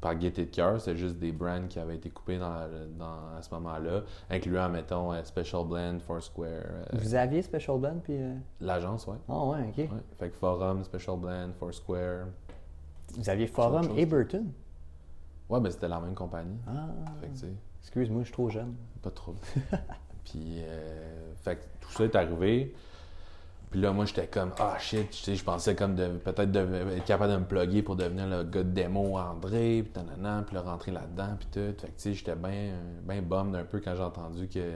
par gaieté de cœur, c'était juste des brands qui avaient été coupés dans, la- dans- à ce moment-là, incluant, mettons, euh, Special Blend, Foursquare, euh, Vous aviez Special Blend, puis... euh, l'agence, ouais. Ah ouais, OK. Ouais. Fait que Forum, Special Blend, Foursquare. Vous aviez Forum et Burton? Ouais, ben c'était la même compagnie. Ah, Fait que excuse-moi, je suis trop jeune. pas trop. Puis, euh, fait que tout ça est arrivé. Puis là, moi, j'étais comme, ah shit, tu sais, je pensais comme de peut-être de- être capable de me plugger pour devenir le gars de démo André, puis tanana, puis là, rentrer là-dedans, puis tout. Fait que tu sais, j'étais bien ben bummed un peu quand j'ai entendu que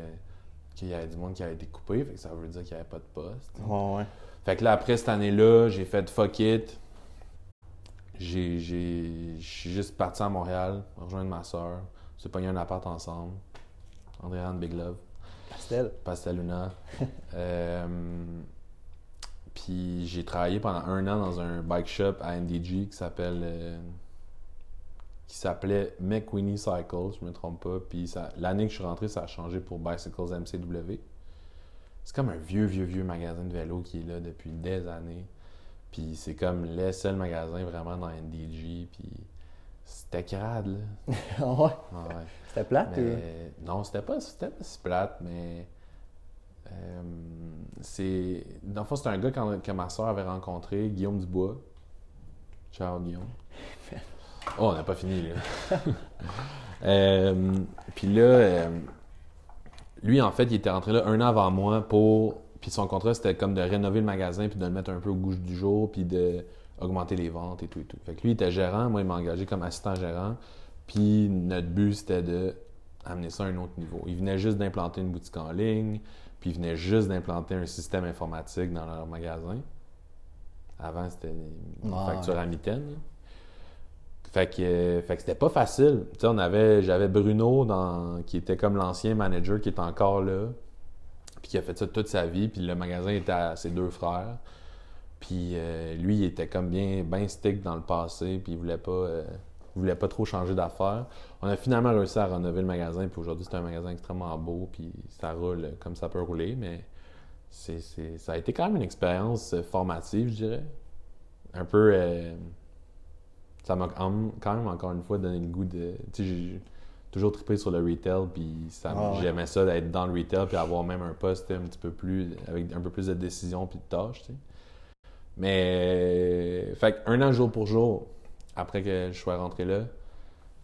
qu'il y avait du monde qui avait été coupé. Fait que ça veut dire qu'il n'y avait pas de poste. Ouais, ouais. Fait que là, après cette année-là, j'ai fait fuck it. J'ai, j'ai, je suis juste parti à Montréal, rejoindre ma soeur. On s'est pogné un appart ensemble. Andréane Big Love, Pastel. Pasteluna. Euh, puis j'ai travaillé pendant un an dans un bike shop à NDG qui s'appelle. euh, qui s'appelait McWinnie Cycles, je me trompe pas. Puis l'année que je suis rentré, ça a changé pour Bicycles MCW. C'est comme un vieux, vieux, vieux magasin de vélo qui est là depuis des années. Puis c'est comme le seul magasin vraiment dans NDG. Puis c'était crade, là. Ouais? Ah ouais. C'était plate? ou- Mais, non, c'était pas, c'était pas si plate, mais. euh, c'est. Dans le fond, c'est un gars que, ma soeur avait rencontré, Guillaume Dubois. Ciao, Guillaume. Oh, on n'a pas fini, là. Euh, Puis là, euh, lui, en fait, il était rentré là un an avant moi pour. Puis son contrat, c'était comme de rénover le magasin, puis de le mettre un peu au goût du jour, puis de augmenter les ventes et tout et tout. Fait que lui, il était gérant, moi, il m'a engagé comme assistant gérant. Puis notre but, c'était de amener ça à un autre niveau. Il venait juste d'implanter une boutique en ligne, puis il venait juste d'implanter un système informatique dans leur magasin. Avant, c'était une Ouais. facture à mitaine. Fait que, fait que c'était pas facile. Tu sais, on avait, j'avais Bruno dans, qui était comme l'ancien manager qui est encore là, puis qui a fait ça toute sa vie. Puis le magasin était à ses deux frères. Puis euh, lui, il était comme bien, bien stick dans le passé, puis il voulait pas, euh, voulait pas trop changer d'affaires. On a finalement réussi à rénover le magasin, puis aujourd'hui, c'est un magasin extrêmement beau, puis ça roule comme ça peut rouler, mais c'est, c'est- ça a été quand même une expérience formative, je dirais. Un peu. euh, ça m'a quand même- quand même encore une fois donné le goût de. Tu sais, j'ai toujours trippé sur le retail, puis ça, Ah ouais. j'aimais ça d'être dans le retail, puis avoir même un poste un petit peu plus. avec un peu plus de décision puis de tâches, tu sais. Mais. Fait un an jour pour jour, après que je sois rentré là,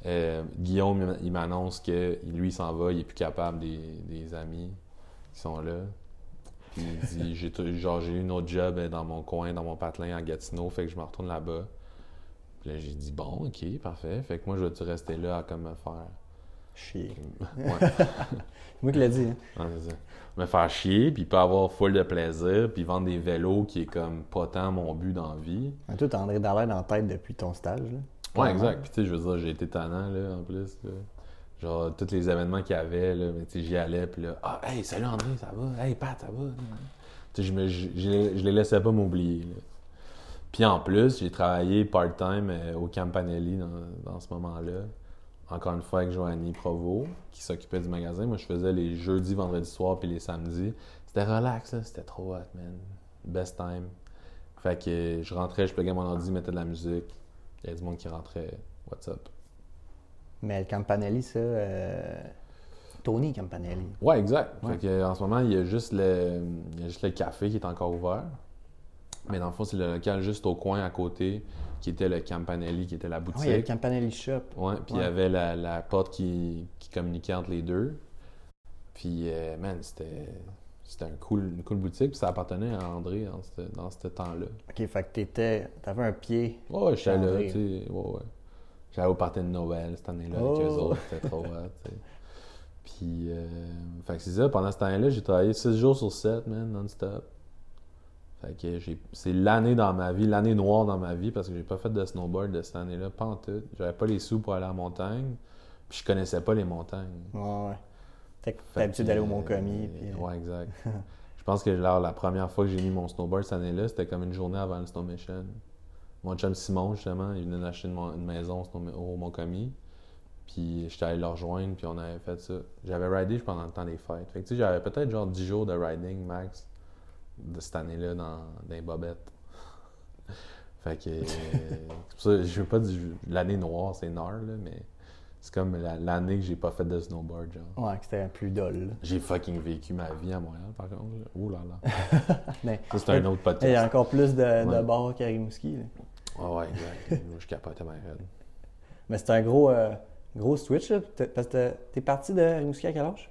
euh, Guillaume, il m'annonce que lui, il s'en va, il est plus capable des, des amis qui sont là. Puis il dit j'ai genre j'ai eu une autre job euh, dans mon coin, dans mon patelin à Gatineau, fait que je me retourne là-bas. Puis là, j'ai dit bon, ok, parfait. Fait que moi, je vais-tu rester là à comme me faire. Chier. Ouais, C'est moi qui l'ai dit. hein. ouais, c'est ça. Me faire chier, puis pas avoir full de plaisir, puis vendre des vélos qui est comme pas tant mon but dans la vie. Toi, t'as André Dallaire dans la tête depuis ton stage. Là. Ouais, exact. Puis tu sais, je veux dire, j'ai été tannant, là, en plus. là. Genre, tous les événements qu'il y avait, là, mais tu sais, j'y allais, puis là, ah, hey, salut André, ça va? Hey, Pat, ça va? Tu sais, je, me, je, je les, je les laissais pas m'oublier, là. Puis en plus, j'ai travaillé part-time euh, au Campanelli dans, dans ce moment-là. Encore une fois avec Joanie Provo, qui s'occupait du magasin. Moi, je faisais les jeudis, vendredis soirs, puis les samedis. C'était relax, là. C'était trop hot, man. Best time. Fait que euh, je rentrais, je pluguais mon ordi, mettais de la musique. Il y a du monde qui rentrait. What's up? Mais le Campanelli, ça. euh, Tony Campanelli. Ouais, exact. Ouais. Fait que, en ce moment, il y, a juste le, il y a juste le café qui est encore ouvert. Mais dans le fond, c'est le local juste au coin à côté qui était le Campanelli, qui était la Ah boutique. oui, il y a le Campanelli Shop. Ouais, puis il y avait la, la porte qui, qui communiquait entre les deux. Puis, euh, man, c'était, c'était un cool, une cool boutique. Puis ça appartenait à André dans ce, dans ce temps-là. Ok, fait que t'étais. T'avais un pied. Ouais, j'étais là, tu sais. Ouais, ouais. J'allais au party de Noël cette année-là avec Oh. eux autres. C'était trop hot, tu sais. Puis, euh, fait que c'est ça. Pendant cette année-là, j'ai travaillé 6 jours sur 7, man, non-stop. Fait que j'ai- c'est l'année dans ma vie, l'année noire dans ma vie, parce que j'ai pas fait de snowboard de cette année-là, pas en tout. J'avais pas les sous pour aller à la montagne, puis je connaissais pas les montagnes. Ouais, ouais. Fait que t'as l'habitude d'aller au Mont-Commis. Puis... euh, Ouais, exact. je pense que la première fois que j'ai mis mon snowboard cette année-là, c'était comme une journée avant le Snow Mission. Mon chum Simon, justement, il venait d'acheter une, maison au Mont-Commis. Puis j'étais allé le rejoindre, puis on avait fait ça. J'avais ridé je, pendant le temps des fêtes. Fait que tu sais, j'avais peut-être genre 10 jours de riding max de cette année-là dans, dans les bobettes. fait que. euh, ça, je veux pas dire l'année noire, c'est noir, là, mais c'est comme la- l'année que j'ai pas fait de snowboard, genre. Ouais, que c'était plus dol. J'ai fucking vécu ma vie à Montréal, par contre. Ouh là là. Mais Ça, c'est un autre il y a podcast. encore plus de, de Ouais. bars qu'à Rimouski. là. Ouais, ouais, exact. Moi, je capotais ma head. Mais c'est un gros, euh, gros switch. Là, parce que t'es parti de Rimouski à quel âge?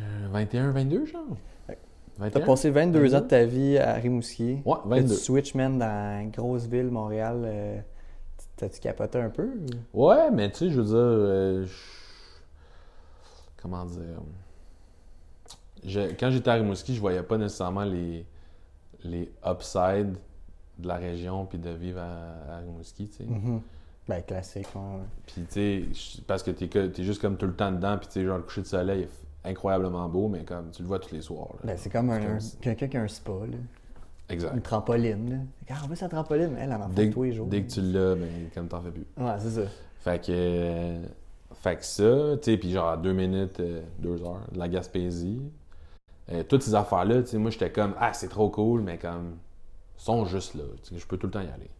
Euh, 21, 22, genre? Ouais. 21? T'as passé 22 ans 22? de ta vie à Rimouski. Ouais, Là, tu 22. switch, man, dans une grosse ville, Montréal. euh, T'as-tu capoté un peu? ou? Ouais, mais tu sais, je veux dire. euh, Comment dire? Je- Quand j'étais à Rimouski, je voyais pas nécessairement les, les upsides de la région puis de vivre à, à Rimouski, tu sais. Mhm. Ben, classique. ouais. Puis, tu sais, parce que t'es, que- t'es juste comme tout le temps dedans, puis tu sais, genre, le coucher de soleil incroyablement beau, mais comme tu le vois tous les soirs. Ben, c'est comme un, quelqu'un qui a un spa. Là. Exact. Une trampoline. Là. Quand on veut sa trampoline, elle, elle en fait tous les jours. dès que tu l'as, ben, comme t'en fais plus. Ouais, c'est ça. Fait que, euh, fait que ça, tu sais, puis genre à deux minutes, euh, deux heures, de la Gaspésie. Euh, toutes ces affaires-là, tu sais, moi j'étais comme, ah, c'est trop cool, mais comme, sont juste là. Je peux tout le temps y aller.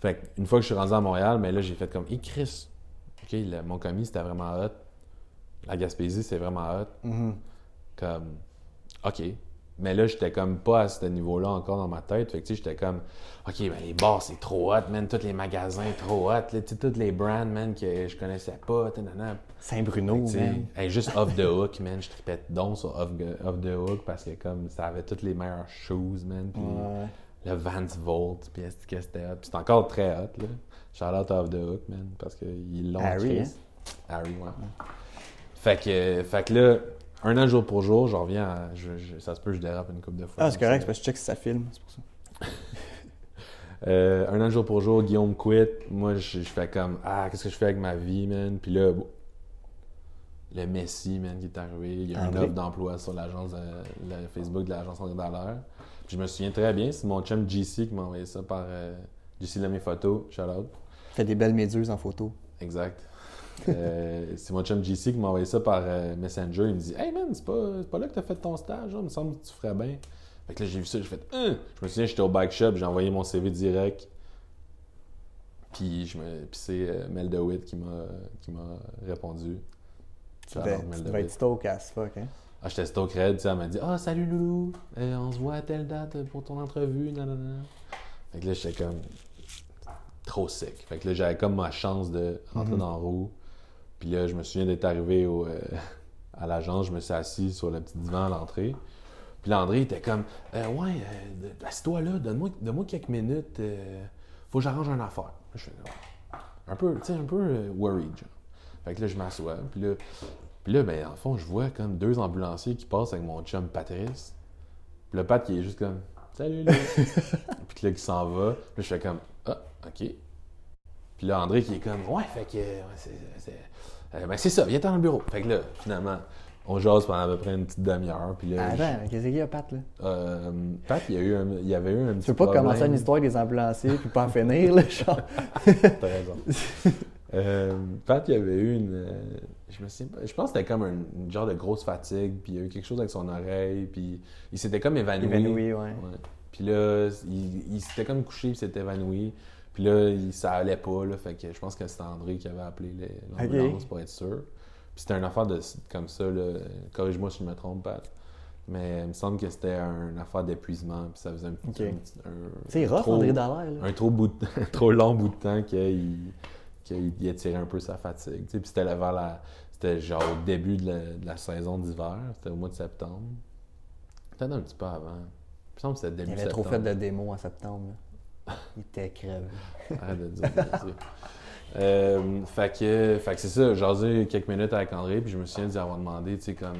Fait que, une fois que je suis rendu à Montréal, mais là, j'ai fait comme, hé, Chris, OK, le- mon commis, c'était vraiment hot. La Gaspésie, c'est vraiment hot. Mhm. Comme, OK. Mais là, j'étais comme pas à ce niveau-là encore dans ma tête. Fait que, tu sais, j'étais comme, OK, ben les bars, c'est trop hot, man. Tous les magasins, trop hot. Là, tu sais, tous les brands, man, que je connaissais pas. Saint-Bruno, Tu sais, man. hey, juste Off the Hook, man. Je tripais donc sur Off, Off the Hook parce que, comme, ça avait toutes les meilleures shoes, man. Puis Ouais. le Vans Volt, puis est-ce que c'était hot? Puis c'est encore très hot, là. Shout out Off the Hook, man, parce qu'ils l'ont Harry, Chris. Harry, ouais. Fait que, fait que là, un an jour pour jour, je reviens à. je- je- ça se peut que je dérape une couple de fois. Ah, c'est correct, c'est parce que je check si ça filme, c'est pour ça. Euh, un an jour pour jour, Guillaume quit. Moi, je, je fais comme Ah, qu'est-ce que je fais avec ma vie, man? Puis là, bon, le Messi, man, qui est arrivé. Il y a une offre d'emploi sur l'agence de- le Facebook de l'agence André Dallaire. Puis je me souviens très bien, c'est mon chum JC qui m'a envoyé ça par. Euh, JC de mes photos, shout out. Fait des belles méduses en photo. Exact. Euh, c'est mon chum JC qui m'a envoyé ça par euh, Messenger. Il me dit Hey man, c'est pas, pas là que t'as fait ton stage, là? il me semble que tu ferais bien. Fait que là, j'ai vu ça, j'ai fait Hein? Je me souviens, j'étais au bike shop, j'ai envoyé mon CV direct. Puis, je me, puis c'est euh, Mel DeWitt qui m'a, qui m'a répondu. Tu devais, tu devais être stoke as fuck, hein? Ah, j'étais stock red, tu sais, elle m'a dit Ah, salut Loulou, Euh, on se voit à telle date pour ton entrevue, nanana. Fait que là, j'étais comme trop sick. Fait que là, j'avais comme ma chance de rentrer Mhm. dans la roue. Puis là, je me souviens d'être arrivé au, euh, à l'agence, je me suis assis sur le petit divan à l'entrée. Puis l'André était comme Euh, Ouais, euh, assis-toi là, donne-moi donne quelques minutes, euh, faut que j'arrange une affaire. Je fais un peu, tu sais, un peu worried, genre. Fait que là, je m'assois, puis là, puis là, ben, en fond, je vois comme deux ambulanciers qui passent avec mon chum Patrice. Puis le Pat qui est juste comme Salut, là. puis là, qui s'en va. Puis là, je fais comme Ah, OK. Puis là, André qui est comme Ouais, fait que. ouais, c'est, euh, ben, c'est ça, viens dans le bureau. Fait que là, finalement, on jase pendant à peu près une petite demi-heure. Puis là, Attends, qu'est-ce qu'il y a, Pat, là? euh, Pat, il y, a eu un, il y avait eu un petit Tu veux pas problème. commencer une histoire des ambulanciers puis pas en finir, là, genre? T'as raison. Euh, Pat, il y avait eu une. je me souviens pas. Je pense que c'était comme un, une genre de grosse fatigue, puis il y a eu quelque chose avec son oreille, puis il s'était comme évanoui. Évanoui, ouais. Ouais. Puis là, il, il s'était comme couché, puis s'était évanoui. Puis là, il, ça allait pas, là. Fait que je pense que c'était André qui avait appelé l'ambulance Ok. pour être sûr. Puis c'était une affaire de, comme ça, là. Corrige-moi si je me trompe, Pat. Mais il me semble que c'était un- une affaire d'épuisement, puis ça faisait un petit. Ok. un petit- un- C'est rough, trop- André Dallaire, là. un trop, bout de- un trop long bout de temps qu'il qu'il il étirait un peu sa fatigue. tu sais. Puis c'était là vers la. C'était genre au début de la, de la saison d'hiver. C'était au mois de septembre. Peut-être un petit peu avant. Il me semble que c'était début Il avait trop fait septembre. de démos en septembre, là. Il était crevé. Arrête de dire. de dire. Euh, fait que, fait que c'est ça, j'ai jasé quelques minutes avec André, puis je me souviens d'y avoir demandé, tu sais, comme.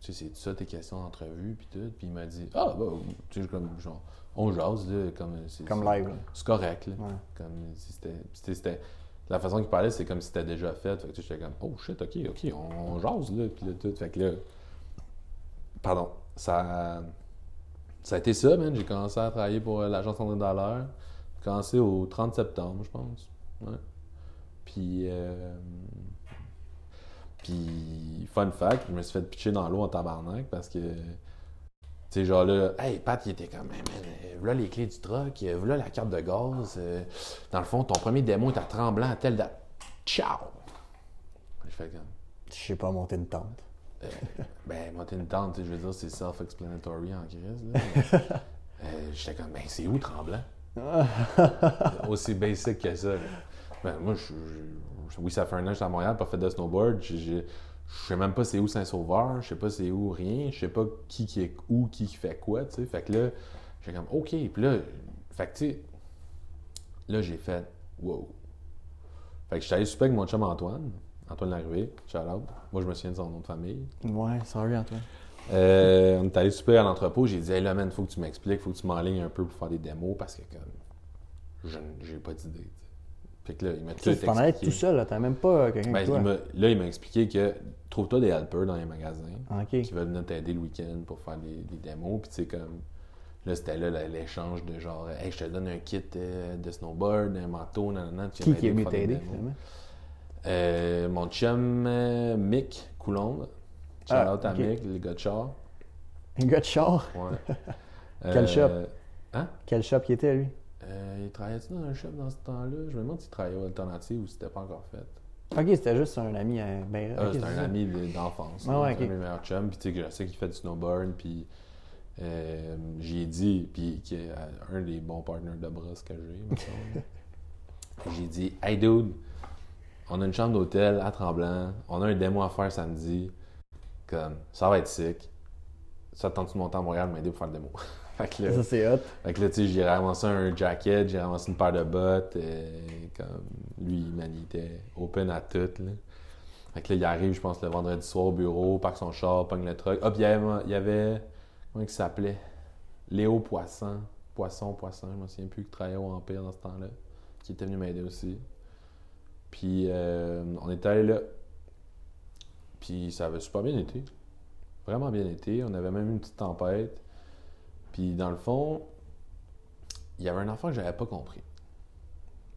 Tu sais, c'est ça tes questions d'entrevue, puis tout. Puis il m'a dit, ah, bah, tu sais, comme, genre, on jase, là, comme. c'est- Comme c'est- live, là. C'est correct, là. Ouais. Comme si c'était. c'était- c'était- La façon qu'il parlait, c'est comme si c'était déjà fait. Fait que tu sais, j'étais comme, oh shit, ok, ok, on, on jase, là, puis là, tout. Fait que là. Pardon. Ça. Ça a été ça, man. J'ai commencé à travailler pour euh, l'agence André Dallaire. J'ai commencé au 30 septembre, je pense. Puis. euh, Puis, fun fact, je me suis fait pitcher dans l'eau en tabarnak parce que. Tu sais, genre là, hey, Pat, il était comme, man, euh, voilà les clés du truck, voilà la carte de gaz. dans le fond, ton premier démo est à tremblant à telle date. Ciao! Je fais comme, Je sais pas monter une tente. Euh, ben, monter une tente, tu sais, je veux dire, c'est self-explanatory en crise. Euh, J'étais comme, ben, c'est où tremblant? Aussi basic que ça. Ben, moi, je, je- oui, ça fait un an que je suis à Montréal, pas fait de snowboard. Je, sais même pas c'est où Saint-Sauveur, je sais pas c'est où rien, je sais pas qui qui est où, qui fait quoi, tu sais. Fait que là, j'ai comme, OK. Puis là, fait que tu sais, là, j'ai fait, wow. Fait que je suis allé souper avec mon chum Antoine, Antoine Larrivée, shout out. Moi, je me souviens de son nom de famille. Ouais, sorry, Antoine. Euh, on est allé souper à l'entrepôt. J'ai dit, hey là, man, faut que tu m'expliques, faut que tu m'enlignes un peu pour faire des démos parce que, comme, j'ai pas d'idée. tu sais. Fait que là, il m'a tout Tu t'en allais expliqué. tout seul, là. T'as même pas euh, quelqu'un Ben, il là, il m'a expliqué que trouve-toi des helpers dans les magasins Ah, qui veulent venir t'aider le week-end pour faire des, des démos. Puis, tu sais, comme. Là, c'était là l'échange de genre, hey, je te donne un kit euh, de snowboard, un manteau, nanana. tu Qui qui est venu t'aider, finalement? Euh, mon chum euh, Mick Coulombe. Shout Ah, out à. Mick, le gars de char. Un gars de char? Ouais. Quel shop? Hein? Quel shop il était, lui? Euh, il travaillait-tu dans un shop dans ce temps-là? Je me demande s'il travaillait au Alternative ou si c'était pas encore fait. Ok, c'était juste un ami. euh, ben, Ah, c'est un ça. ami de- d'enfance. Ah ouais, un de mes meilleurs chums. Puis tu sais, je sais qu'il fait du snowboard. Puis euh, j'y ai dit, puis qui est euh, un des bons partners de brosse que j'ai. J'ai dit, hey dude, on a une chambre d'hôtel à Tremblant. On a un démo à faire samedi. Comme, ça va être sick. Ça te tente de monter à Montréal, m'aider pour faire le démo? fait que là, Ça, c'est hot. fait que là, tu sais, j'ai ramassé un jacket, j'ai ramassé une paire de bottes. et comme lui, man, il était open à tout. Là. Fait que là, il arrive, je pense, le vendredi soir au bureau, parque son char, pogne le truck. Hop, il y avait, il y avait comment il s'appelait? Léo Poisson. Poisson, Poisson, je me souviens plus, qui travaillait au Empire dans ce temps-là, qui était venu m'aider aussi. Puis, euh, on était allé là. Puis, ça avait super bien été. Vraiment bien été. On avait même eu une petite tempête. Puis, dans le fond, il y avait un enfant que j'avais pas compris.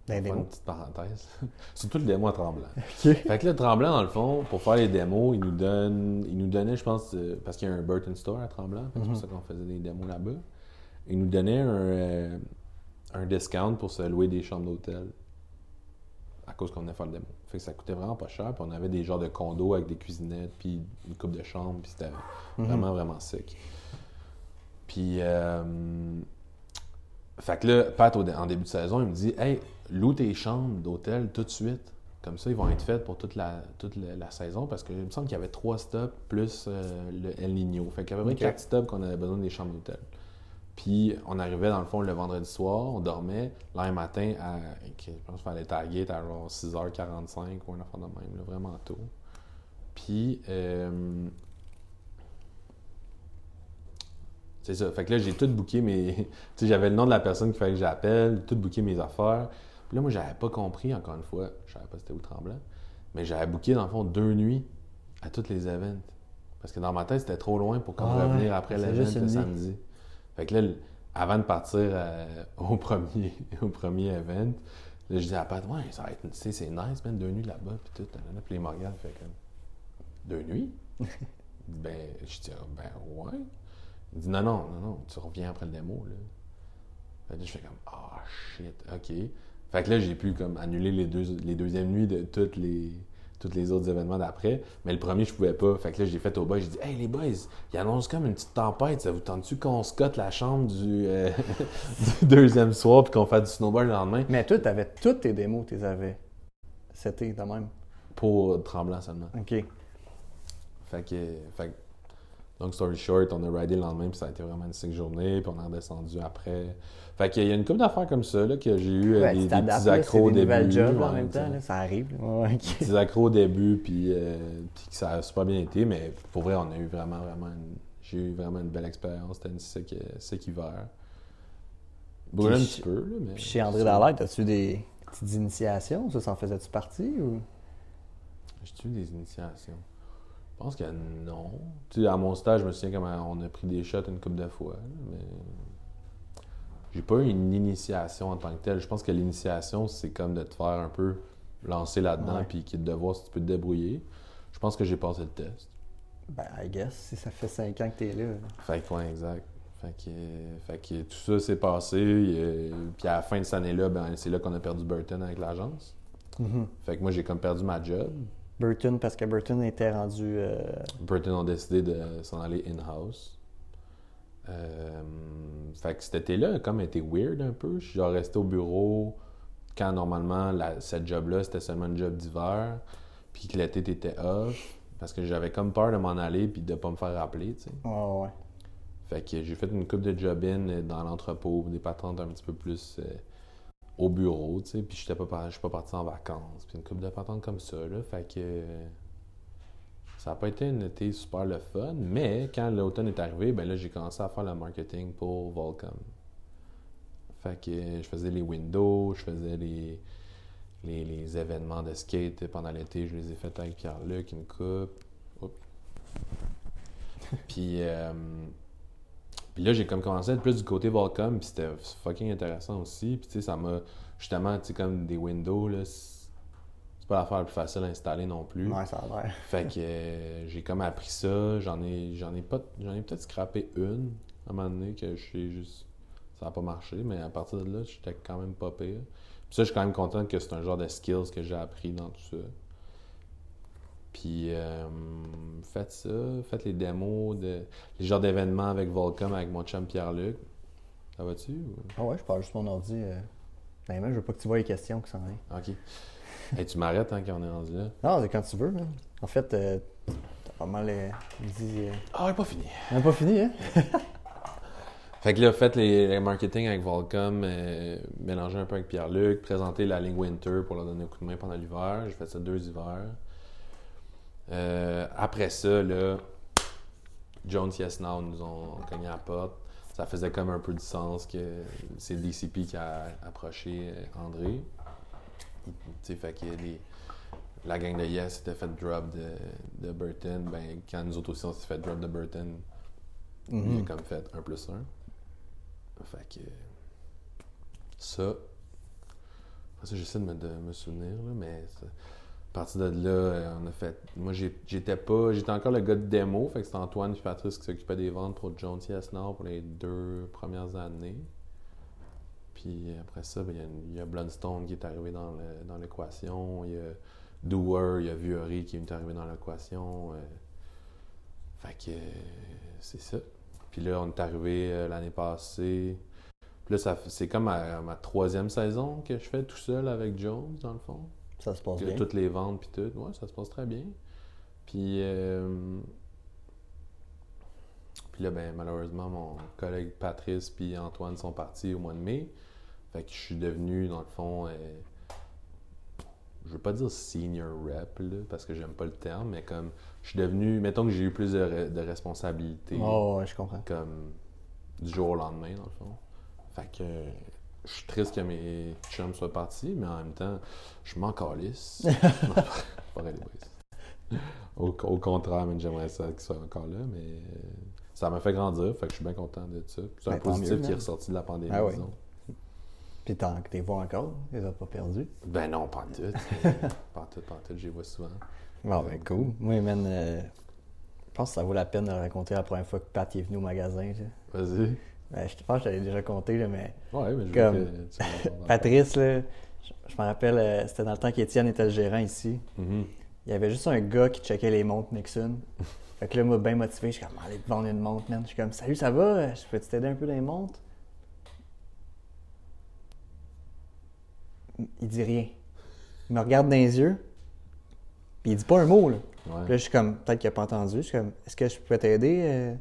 Ben, une petite parenthèse. Surtout le démo à Tremblant. Fait que là, Tremblant, dans le fond, pour faire les démos, il nous donne, il nous donnait, je pense, euh, parce qu'il y a un Burton Store à Tremblant, c'est pour Mhm. ça qu'on faisait des démos là-bas. Il nous donnait un, euh, un discount pour se louer des chambres d'hôtel à cause qu'on venait faire le démo. Fait que ça coûtait vraiment pas cher, puis on avait des genres de condos avec des cuisinettes, puis une coupe de chambre, puis c'était Mhm. vraiment, vraiment sick. Puis, euh, fait que là, Pat, au en début de saison, il me dit Hey, loue tes chambres d'hôtel tout de suite. Comme ça, ils vont être faites pour toute la, toute la, la saison parce qu'il me semble qu'il y avait trois stops plus euh, le El Niño. Fait qu'il y avait Ok. quatre stops qu'on avait besoin des chambres d'hôtel. Puis on arrivait dans le fond le vendredi soir, on dormait. Lundi matin, à, je pense qu'il fallait taguer à genre 6h45 ou un affaire de même, là, vraiment tôt. Puis, euh, c'est ça. Fait que là, j'ai tout booké mes. tu sais, j'avais le nom de la personne qu'il fallait que j'appelle, tout booké mes affaires. Puis là, moi, j'avais pas compris, encore une fois, je savais pas c'était où Tremblant, mais j'avais booké, dans le fond, deux nuits à tous les events. Parce que dans ma tête, c'était trop loin pour comme Ah revenir après l'event le samedi. Fait que là, avant de partir euh, au, premier, au premier event, là, je dis à Pat, ouais, ça va être, tu sais, c'est nice, même deux nuits là-bas, puis tout. nanana. Puis les Morgan fait comme, deux nuits? ben, je dis, Ah, ben, ouais. Il dit, non, non, non, non, tu reviens après le démo, là. Fait que là, je fais comme, ah, shit, ok. Fait que là, j'ai pu comme annuler les, deux, les deuxièmes nuits de toutes les, tous les autres événements d'après. Mais le premier, je pouvais pas. Fait que là, j'ai fait au boys, j'ai dit, hey les boys, il annonce comme une petite tempête. Ça vous tente-tu qu'on scotte la chambre du, euh, du deuxième soir puis qu'on fasse du snowboard le lendemain? Mais toi, t'avais toutes tes démos, tu les avais. C'était de même. pour tremblant seulement? Ok. Fait que, fait que, long story short, on a ridé le lendemain, puis ça a été vraiment une sick journée, puis on est redescendu après. Fait qu'il y a une couple d'affaires comme ça, là, que j'ai eu euh, Ouais, des, des petits accros au des début. jobs là, en même temps, là, ça arrive. ok. petits accros au début, puis, euh, puis que ça a super bien été, mais pour vrai, on a eu vraiment, vraiment une, j'ai eu vraiment une belle expérience. C'était une sick, sec hiver. Brûlé un petit peu, là, mais. Puis chez André Dallaire, as-tu des petites initiations? Ça, ça en faisait-tu partie? Ou... J'ai-tu eu des initiations? Je pense que non. Tu sais, à mon stage, je me souviens comment on a pris des shots une couple de fois, mais. J'ai pas eu une initiation en tant que telle. Je pense que l'initiation, c'est comme de te faire un peu lancer là-dedans, puis qui- de voir si tu peux te débrouiller. Je pense que j'ai passé le test. Ben, I guess, si ça fait cinq ans que t'es là. Fait que, ouais, exact. Fait que, fait que tout ça s'est passé. euh, puis à la fin de cette année-là, ben, c'est là qu'on a perdu Burton avec l'agence. Mhm. Fait que moi, j'ai comme perdu ma job. Burton, parce que Burton était rendu. euh, Burton ont décidé de s'en aller in-house. Euh, fait que cet été-là, comme été weird un peu. Je suis genre resté au bureau quand normalement la- cette job-là, c'était seulement une job d'hiver. Puis que l'été était off. Parce que j'avais comme peur de m'en aller puis de pas me faire rappeler, tu sais. Ouais, ouais. Fait que j'ai fait une coupe de job-in dans l'entrepôt, des patentes un petit peu plus euh, au bureau, tu sais. Puis j'étais pas, je suis pas parti en vacances. Puis une coupe de patentes comme ça, là. Fait que ça a pas été un été super le fun. Mais quand l'automne est arrivé, ben là, j'ai commencé à faire le marketing pour Volcom. Fait que je faisais les windows, je faisais les, les, événements de skate pendant l'été, je les ai faits avec Pierre-Luc, une coupe. Puis, euh, puis là, j'ai comme commencé à être plus du côté Volcom, puis c'était fucking intéressant aussi. Puis tu sais, ça m'a justement, tu sais, comme des windows, là, c'est pas l'affaire la plus facile à installer non plus. Ouais, ça a l'air. Fait que euh, j'ai comme appris ça. J'en ai, j'en ai pas, j'en ai peut-être scrappé une à un moment donné que je sais juste, ça a pas marché, mais à partir de là, j'étais quand même pas pire. Puis ça, je suis quand même content que c'est un genre de skills que j'ai appris dans tout ça. Puis euh, faites ça, faites les démos, de, les genres d'événements avec Volcom, avec mon chum Pierre-Luc. Ça va-tu? ou- Ah ouais, je parle juste mon ordi. Euh... Ben, même, je veux pas que tu vois les questions qui s'en viennent. Ok. Hey, tu m'arrêtes hein, quand on est rendu là. Non, c'est quand tu veux, man. En fait, euh, t'as pas mal euh, dit. Ah, pas fini. On pas fini, hein? Fait que là, faites les, les marketing avec Volcom, euh, mélanger un peu avec Pierre-Luc, présenter la ligne Winter pour leur donner un coup de main pendant l'hiver. J'ai fait ça deux hivers. Euh, après ça, là, Jones Yes Now nous ont cogné à la porte. Ça faisait comme un peu du sens que c'est le DCP qui a approché euh, André. Tu sais, fait que les- la gang de Yes s'était fait drop de, de Burton. Ben, quand nous autres aussi on s'est fait drop de Burton, il a Mhm. comme fait 1 plus 1. Fait que. Ça. Ça, j'essaie de me, de me souvenir, là, mais. ça- partir de là, euh, on a fait. Moi, j'étais pas. J'étais encore le gars de démo, fait que c'était Antoine et Patrice qui s'occupaient des ventes pour Jones Yes Now pour les deux premières années. Puis après ça, ben, il y a- il y, a Blundstone qui est arrivé dans l'équation. Il y a Doer, il y a Vuori qui est arrivé dans l'équation. euh. Fait que. euh, c'est ça. Puis là, on est arrivé l'année passée. Puis là, c'est comme ma troisième saison que je fais tout seul avec Jones, dans le fond. Ça se passe Que bien. toutes les ventes, puis tout. Ouais, ça se passe très bien. Puis, euh, puis là, ben, malheureusement, mon collègue Patrice puis Antoine sont partis au mois de mai. Fait que je suis devenu, dans le fond, euh, je veux pas dire senior rep, là, parce que j'aime pas le terme, mais comme, je suis devenu, mettons que j'ai eu plus de, re- de responsabilités Oh, ouais, je comprends. comme du jour au lendemain, dans le fond. Fait que je suis triste que mes chums soient partis, mais en même temps, je m'en calisse. Au, au contraire, j'aimerais ça qu'ils soient encore là, mais ça m'a fait grandir, fait que je suis bien content de ça. C'est un Ben, tant positif mieux, qui est man. ressorti de la pandémie, Ah ouais. disons. Puis t'en- t'es vois encore, tu les as pas perdus. Ben non, pas en tout. pas en tout, pas en tout, j'y vois souvent. Bon, ben cool. Moi, man, euh, je pense que ça vaut la peine de raconter la première fois que Pat est venu au magasin. Vas-y. Ben, je pense que je t'avais déjà compté, là, mais Ouais, mais je Comme- que. Patrice, là, je, me rappelle, euh, c'était dans le temps qu'Étienne était le gérant ici. Mhm. Il y avait juste un gars qui checkait les montres Nixon. Fait que là, moi, bien motivé, je suis comme, allez te vendre une montre, man. Je suis comme, salut, ça va? Je peux t'aider un peu dans les montres? Il dit rien. Il me regarde dans les yeux, puis il dit pas un mot, là. Puis là, je suis comme, peut-être qu'il a pas entendu. Je suis comme, est-ce que je peux t'aider?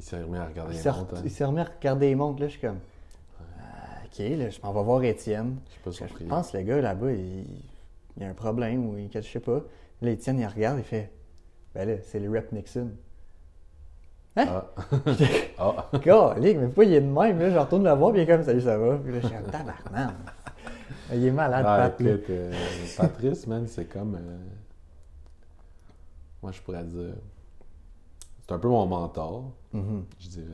Il s'est remis à regarder les montres. re- hein. il s'est remis à regarder les montres, là. Je suis comme, Ah, ok, là, je m'en vais voir Étienne. Je suis pas Je pense que le gars là-bas, il... il y a un problème ou il... je sais pas. Là, Étienne, il regarde, il fait Ben là, c'est le rep Nixon. Ah. ah. Galique, mais pourquoi il est de même? Là, je retourne le voir, puis il est comme Salut, ça va? Puis là, je suis comme Tabarnak. Il est malade, Ah, Pat. écoute, euh, Patrice, man, c'est comme. euh, moi, je pourrais dire. C'est un peu mon mentor, Mhm. je dirais.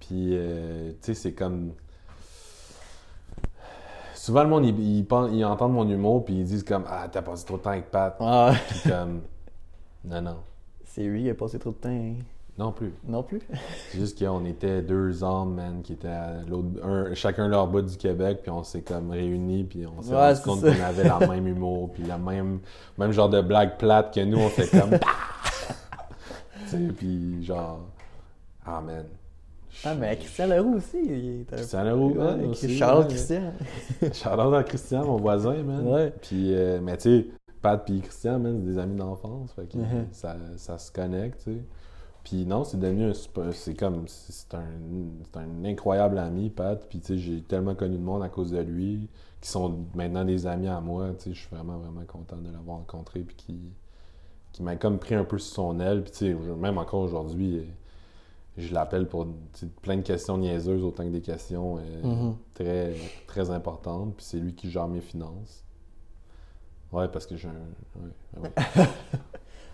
Puis, euh, tu sais, c'est comme. Souvent, le monde, ils ils entendent mon humour, puis ils disent comme Ah, t'as passé trop de temps avec Pat. Ah, Puis, comme. Non, non. c'est lui, il a passé trop de temps. hein. Non plus. Non plus? C'est juste qu'on était deux hommes, man, qui étaient à l'autre, un- chacun leur bout du Québec, puis on s'est comme réunis, puis on s'est Ouais, rendu compte qu'on avait le même humour, puis le même, même genre de blague plate que nous, on fait comme. Sais, puis genre. Ah, man. Ah, mais Christian Leroux aussi. Il est un- Christian Leroux, Ouais, aussi, Charles. Christian. À Christian, mon voisin, man. Ouais. Puis, euh, mais tu sais, Pat puis Christian, man, c'est des amis d'enfance. Fait que Mhm. ça, ça se connecte, tu sais. Puis non, c'est devenu un super. C'est comme. C'est c'est un, c'est un incroyable ami, Pat. Puis, tu sais, j'ai tellement connu de monde à cause de lui, qui sont maintenant des amis à moi. Tu sais, je suis vraiment, vraiment content de l'avoir rencontré. Puis, qui, qui m'a comme pris un peu sur son aile. Puis, tu sais, même encore aujourd'hui, je l'appelle pour plein de questions niaiseuses autant que des questions euh, Mhm. très, très importantes. Puis c'est lui qui gère mes finances. Ouais, parce que j'ai un. ouais, ouais.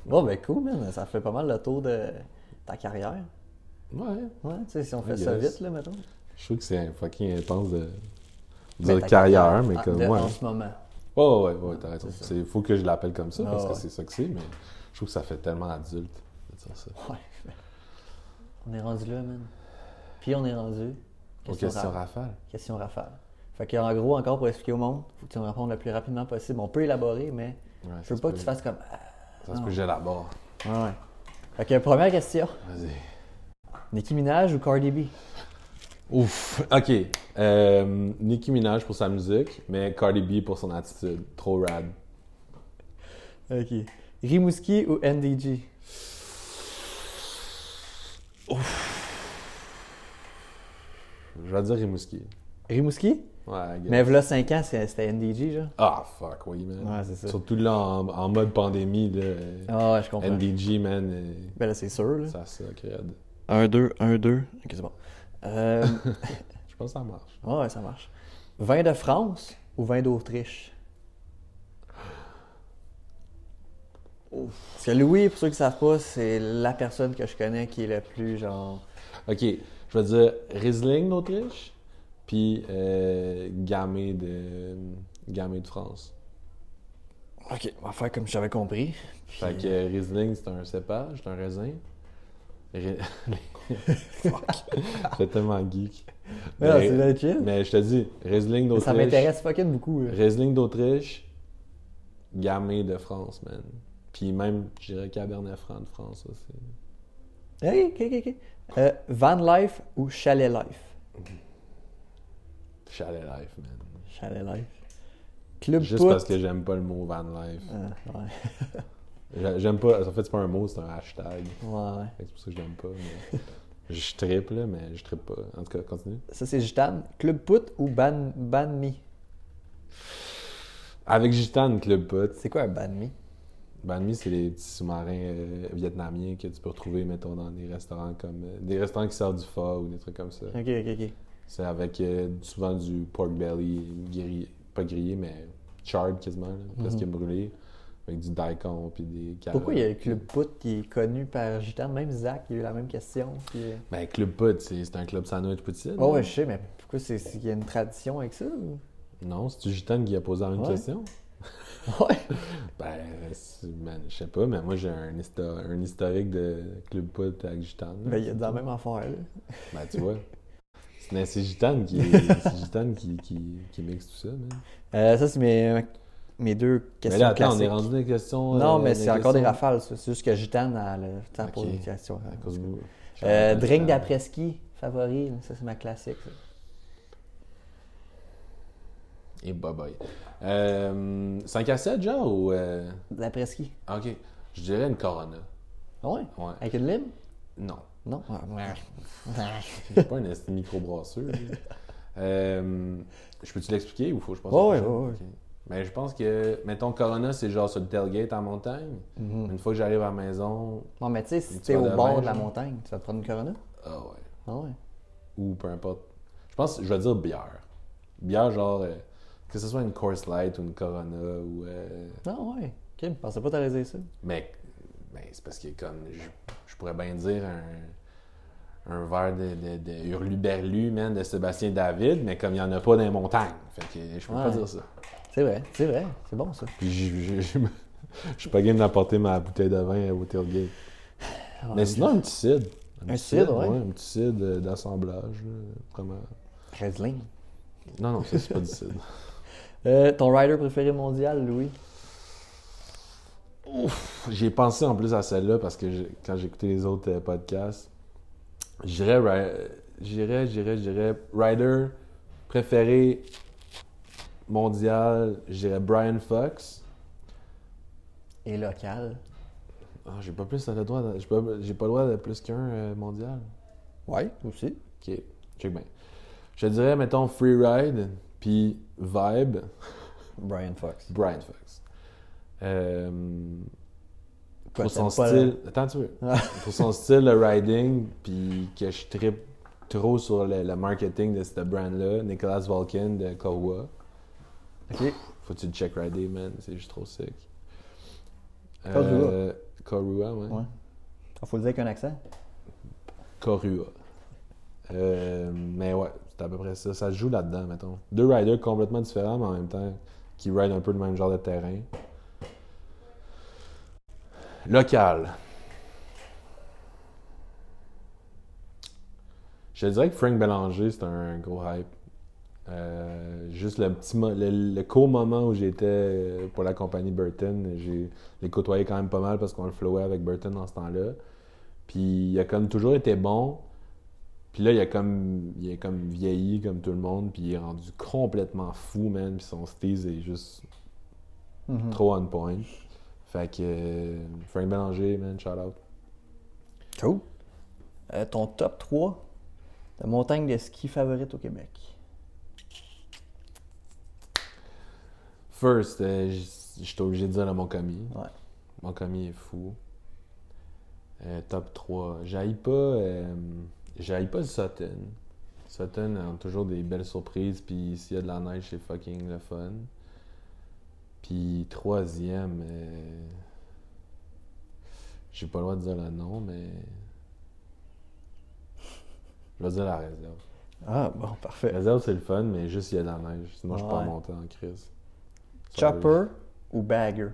Bon, ben cool, man. Ça fait pas mal le tour de ta carrière. Ouais. Ouais, tu sais, si on fait ça vite, là, mettons. Je trouve que c'est fucking intense de ta carrière, mais comme moi. En ce moment. Ouais, ouais, ouais, t'as raison. Il faut que je l'appelle comme ça Ah, parce que ouais. c'est ça que c'est, mais je trouve que ça fait tellement adulte de dire ça. Ouais. On est rendu là, man. Puis on est rendu. Question, questions ra- rafales. question rafale. Fait qu'en gros, encore pour expliquer au monde, faut que tu me répondes le plus rapidement possible. On peut élaborer, mais Ouais, je veux pas que tu fasses comme. Ah, Ça se peut que j'élabore. Ouais, ouais. Fait que première question. Vas-y. Nicki Minaj ou Cardi B? Ouf, ok. Euh, Nicki Minaj pour sa musique, mais Cardi B pour son attitude. Trop rad. Ok. Rimouski ou NDG? Je vais dire Rimouski. Rimouski? Ouais, guess. Mais voilà 5 ans, c'était NDG, genre. Ah, fuck, oui, man. Ouais, c'est ça. Surtout là, en, en mode pandémie, là, Ah ouais, je comprends. NDG, man, euh, Ben là, c'est sûr, là. ça suck, raide. 1, 2, 1, 2. Ok, c'est bon. Euh, Je pense que ça marche. ouais, ouais, ça marche. Vin de France ou vin d'Autriche? Parce que Louis, pour ceux qui ne savent pas, c'est la personne que je connais qui est le plus genre. Ok, je vais dire Riesling d'Autriche, puis euh, Gamay de, Gamay de France. Ok, on va faire comme j'avais compris. Fait que euh, Riesling, c'est un cépage, c'est un raisin. Fuck. C'est tellement geek. Mais Mais- c'est je te dis, Riesling d'Autriche. ça m'intéresse fucking beaucoup. là. Riesling d'Autriche, Gamay de France, man. Puis même, je dirais Cabernet Franc de France aussi. Ok, ok, ok. ok. Euh, van Life ou Chalet Life? Chalet Life, man. Chalet Life. Club Juste parce que j'aime pas le mot van life. Ah, ouais. J'a- J'aime pas. En fait, c'est pas un mot, c'est un hashtag. ouais, ouais. C'est pour ça que je l'aime pas. Mais... je trippe, là, mais je trippe pas. En tout cas, continue. Ça, c'est Gitane. Club Put ou Ban, ban Me? Avec Gitane, Club Put. C'est quoi un Ban Me? Banh mi, c'est les petits sous-marins euh, vietnamiens que tu peux retrouver, mettons, dans des restaurants comme. euh, des restaurants qui servent du pho ou des trucs comme ça. Ok, ok, ok. C'est avec euh, souvent du pork belly, grillé, pas grillé, mais charred quasiment, là, presque Mhm. brûlé. Avec du daikon puis des carottes. Pourquoi il y a le Club Put qui est connu par Gitane? Même Zach, il a eu la même question. Puis... euh, Ben, Club Put, c'est c'est un club sandwich poutine. Oh, ouais, je sais, mais pourquoi c'est c'est qu'il y a une tradition avec ça? ou? Non, c'est-tu Gitane qui a posé la même Ouais. question? Ouais. Ben, c'est- je sais pas, mais moi j'ai un, histo- un historique de Club Put avec Gitane. là. Ben, il y a dans la même affaire, là. Ben, tu vois. C'est c'est Gitane qui, c'est Gitane qui, qui, qui mixe tout ça. Euh, ça, c'est mes, mes deux questions Mais là, attends, on classiques. est rendu dans les questions. Non, euh, mais des c'est encore des rafales, ça. C'est juste que Gitane a le temps pour les questions. À cause vous. Euh, drink d'après-ski, favori, ça c'est ma classique. ça. Et bye bye. Euh, 5 à 7, genre, ou. euh, D'après-ski. Ok. Je dirais une Corona. Ah ouais? Ouais. Avec une lime? Non. Non? Ah. J'ai pas un microbrasseur. euh, je peux-tu l'expliquer ou faut que je passe Ouais, au ouais. Mais je pense que, mettons, Corona, c'est genre sur le tailgate en montagne. Mhm. Une fois que j'arrive à la maison, Non, mais tu sais, si Tu t'es au bord de la montagne, tu vas te prendre une Corona? ah ouais. Ah ouais. Ou peu importe. Je pense, je vais dire bière. Bière, genre, euh, que ce soit une Coors Light ou une Corona ou. euh, Ah ouais. Ok, je pensais pas dire ça. mais ben, c'est parce que, comme, je, je pourrais bien dire un, un verre de, de, de Hurluberlu, man, de Sébastien David, mais comme il n'y en a pas dans les montagnes. Fait que je peux pas dire ça. C'est vrai, c'est vrai. C'est bon ça. Puis je, suis pas game d'apporter ma bouteille de vin au tailgate. Ah, Mais sinon, un petit cidre. Un cidre, ouais. Un petit cidre euh, d'assemblage, vraiment. Riesling. Non, non, ça, c'est pas du cidre. Euh, ton rider préféré mondial, Louis? J'ai pensé en plus à celle-là parce que quand écouté les autres euh, podcasts, j'irais, ri- j'irais, j'irais, j'irais, rider préféré mondial, j'irais Brian Fox. Et local. Ah, j'ai pas plus le droit, j'ai pas, j'ai pas le droit de plus qu'un euh, mondial. Ouais, aussi. Ok, check bien. Je dirais, mettons, Freeride, puis Vibe, Brian Fox. Brian Fox. Euh, pour son style. Attends, tu veux. Ah. pour son style de riding, puis que je trippe trop sur le, le marketing de ce brand-là, Nicolas Volkin de Korua. Ok. Faut que tu le check rider, man? C'est juste trop sick. Korua. Euh, Korua, ouais. Ouais. Ah, faut le dire avec un accent. Korua. Euh, mais ouais, c'est à peu près ça. Ça se joue là-dedans, mettons. Deux riders complètement différents, mais en même temps qui ride un peu le même genre de terrain. Local. Je te dirais que Frank Bélanger, c'est un gros hype. Euh, juste le petit mo- le, le court moment où j'étais euh, pour la compagnie Burton, j'ai les côtoyé quand même pas mal parce qu'on le flowait avec Burton dans ce temps-là. Puis il a comme toujours été bon. Puis là, il a comme il a comme vieilli comme tout le monde, puis il est rendu complètement fou, man. Puis son steez est juste Mhm. trop on point. Fait que euh, Frank Bélanger, man, shout out. Cool. Euh, ton top 3 de montagne de ski favorite au Québec? First, euh, j'étais obligé de dire le Montcomie. Ouais. Montcomie est fou. Euh, top 3. J'aille pas. Euh, j'aille pas Sutton. Sutton a toujours des belles surprises, puis s'il y a de la neige, c'est fucking le fun. Puis troisième, euh, j'ai pas le droit de dire le nom, mais. Je vais dire la réserve. Ah, bon, La parfait. réserve, c'est le fun, mais juste il y a de la neige. Sinon, je peux pas monter en crise. Chopper ou bagger?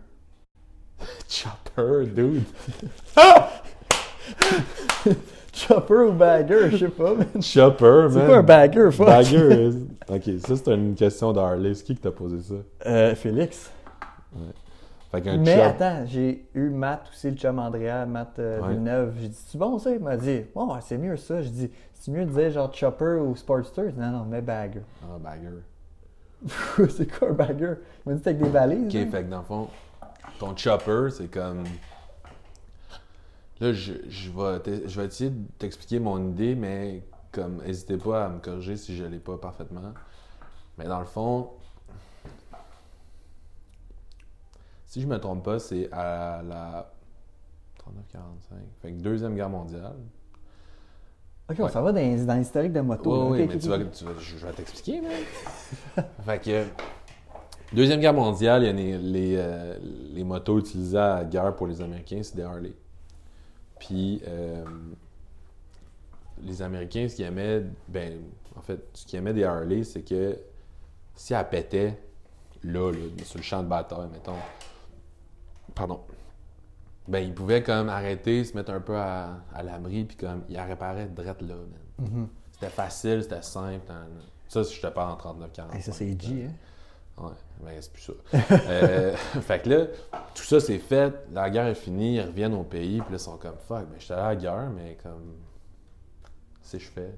Chopper, dude. Chopper ou bagger? Je sais pas, man. Chopper, man. C'est pas un bagger, fuck? Bagger. Ok, ça, c'est une question d'Harley. C'est qui qui t'a posé ça? Euh, Félix. Fait qu'un Mais chop- attends, j'ai eu Matt aussi, le chum Andrea, Matt euh, Ouais. Villeneuve. J'ai dit, c'est bon ça? Il m'a dit, bon, ouais, c'est mieux ça. J'ai dit, c'est mieux de dire genre Chopper ou Sportster? Non, non, mais bagger. Ah, bagger. c'est quoi un bagger? Il m'a dit, avec des valises. Ok, hein? fait que dans le fond, ton chopper, c'est comme. Là, je, je, vais je vais essayer de t'expliquer mon idée, mais comme, n'hésitez pas à me corriger si je l'ai pas parfaitement. Mais dans le fond, si je me trompe pas, c'est à la 39-45. Fait que Deuxième Guerre mondiale. Ok, on s'en va dans, dans l'historique de moto. Oui, mais tu vas, tu vas- je vais t'expliquer, fait que, Deuxième Guerre mondiale, il y a les, les, euh, les motos utilisées à la guerre pour les Américains, c'est des Harley. Puis, euh, les Américains, ce qu'ils aimaient, ben, en fait, ce qu'ils aimaient des Harley, c'est que si elle pétait, là, là, sur le champ de bataille, mettons, pardon, ben, ils pouvaient comme arrêter, se mettre un peu à, à l'abri, puis comme, ils la réparaient drette là. Mhm. C'était facile, c'était simple. t'en- Ça, si je te parle en 39-40. Hey, ça, c'est G, hein? Ouais, mais c'est plus ça. Euh, fait que là, tout ça c'est fait, la guerre est finie, ils reviennent au pays, puis là, ils sont comme fuck, ben j'étais allé à la guerre, mais comme. C'est je fais.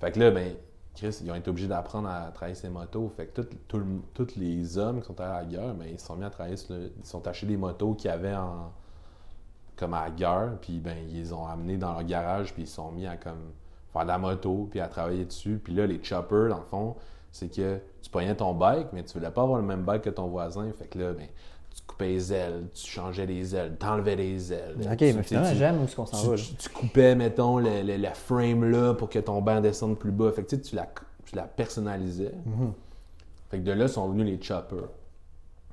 Fait que là, ben, Chris, ils ont été obligés d'apprendre à travailler ces motos. Fait que tout- tout le- tous les hommes qui sont allés à la guerre, ben, ils se sont mis à travailler sur le- Ils sont achetés des motos qu'ils avaient en. Comme à la guerre, puis ben, ils les ont amenés dans leur garage, puis ils sont mis à comme faire de la moto, puis à travailler dessus. Puis là, les choppers, dans le fond, c'est que tu prenais ton bike, mais tu voulais pas avoir le même bike que ton voisin. Fait que là, ben, tu coupais les ailes, tu changeais les ailes, t'enlevais les ailes. Ok, Tu- mais tu- finalement, tu- j'aime où est-ce qu'on s'en tu, va. tu- tu coupais, mettons, le, le- la frame là pour que ton banc descende plus bas. Fait que tu sais, tu la, tu la personnalisais. Mhm. Fait que de là sont venus les choppers.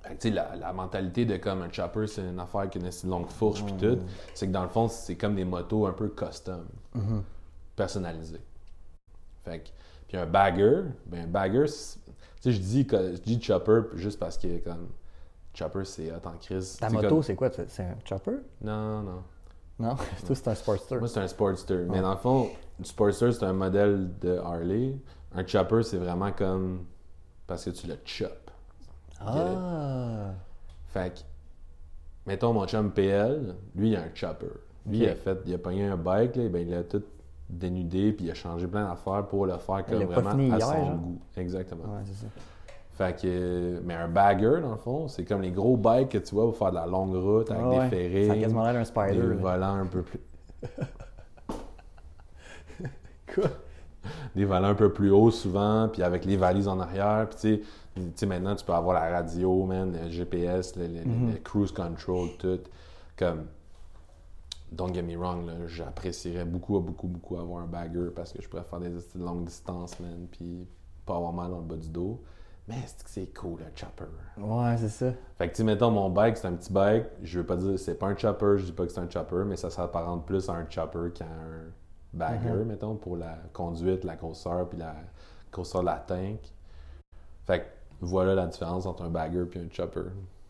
Tu sais, la, la mentalité de comme un chopper, c'est une affaire qui a une longue fourche puis tout. C'est que dans le fond, c'est comme des motos un peu custom, Mhm. personnalisées. Fait que, puis un bagger, ben un bagger, tu sais, je dis, je dis chopper juste parce que comme chopper, c'est hot en crise. Ta moto, c'est quoi? C'est un chopper? Non, non. Non, toi, c'est un Sportster. Moi, c'est un Sportster. Mais dans le fond, le Sportster, c'est un modèle de Harley. Un chopper, c'est vraiment comme parce que tu le chop. Ah! Fait que, mettons mon chum PL, lui, il a un chopper. Lui, il a fait, il a pogné un bike, là, ben, il a tout dénudé, puis il a changé plein d'affaires pour le faire comme l'a vraiment à hier, son genre? goût. Exactement. Ouais, c'est ça. Fait que, mais un bagger, dans le fond, c'est comme les gros bikes que tu vois pour faire de la longue route avec Ah ouais. des ferrés. Ça a quasiment l'air d'un Spider. des volants un peu plus. Quoi? des volants un peu plus hauts souvent, puis avec les valises en arrière. Puis tu sais, tu sais, maintenant, tu peux avoir la radio, man, le GPS, le, le- Mhm. le cruise control, tout. Comme, don't get me wrong, j'apprécierais beaucoup, beaucoup, beaucoup avoir un bagger parce que je pourrais faire des esti de longue distance, man, puis pas avoir mal dans le bas du dos. Mais c'est cool, un chopper. Ouais, c'est ça. Fait que, tu mettons, mon bike, c'est un petit bike. Je veux pas dire, c'est pas un chopper, je dis pas que c'est un chopper, mais ça s'apparente plus à un chopper qu'à un bagger, Mhm. mettons, pour la conduite, la grosseur, puis la grosseur de la tank. Fait que, voilà la différence entre un bagger puis un chopper.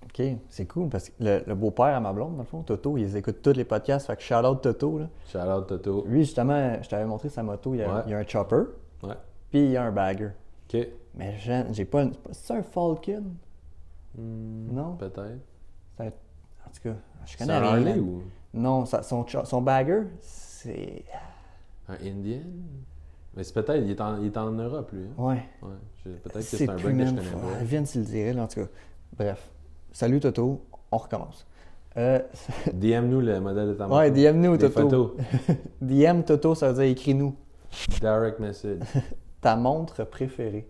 OK, c'est cool parce que le, le beau-père à ma blonde, dans le fond, Toto, ils écoutent tous les podcasts. Fait que shout out Toto. Là. Shout out Toto. Lui, justement, je t'avais montré sa moto. Il y a, Ouais. il y a un chopper, Ouais. puis il y a un bagger. OK. Mais j'ai pas. une- C'est un Falcon? Hmm, Non? Peut-être. Un- En tout cas, je connais rien. Harley ou? Non, ça- son, son bagger, c'est. un Indian? Mais c'est peut-être, il, est en- il est en Europe, lui. hein? Ouais. Peut-être que C'est un bug que je connais pas. Viens s'il le dirait, là, en tout cas. Bref. Salut Toto, on recommence. Euh, DM-nous le modèle de ta moto. ouais, DM-nous Toto. photos. DM Toto, ça veut dire écris-nous. Direct message. Ta montre préférée.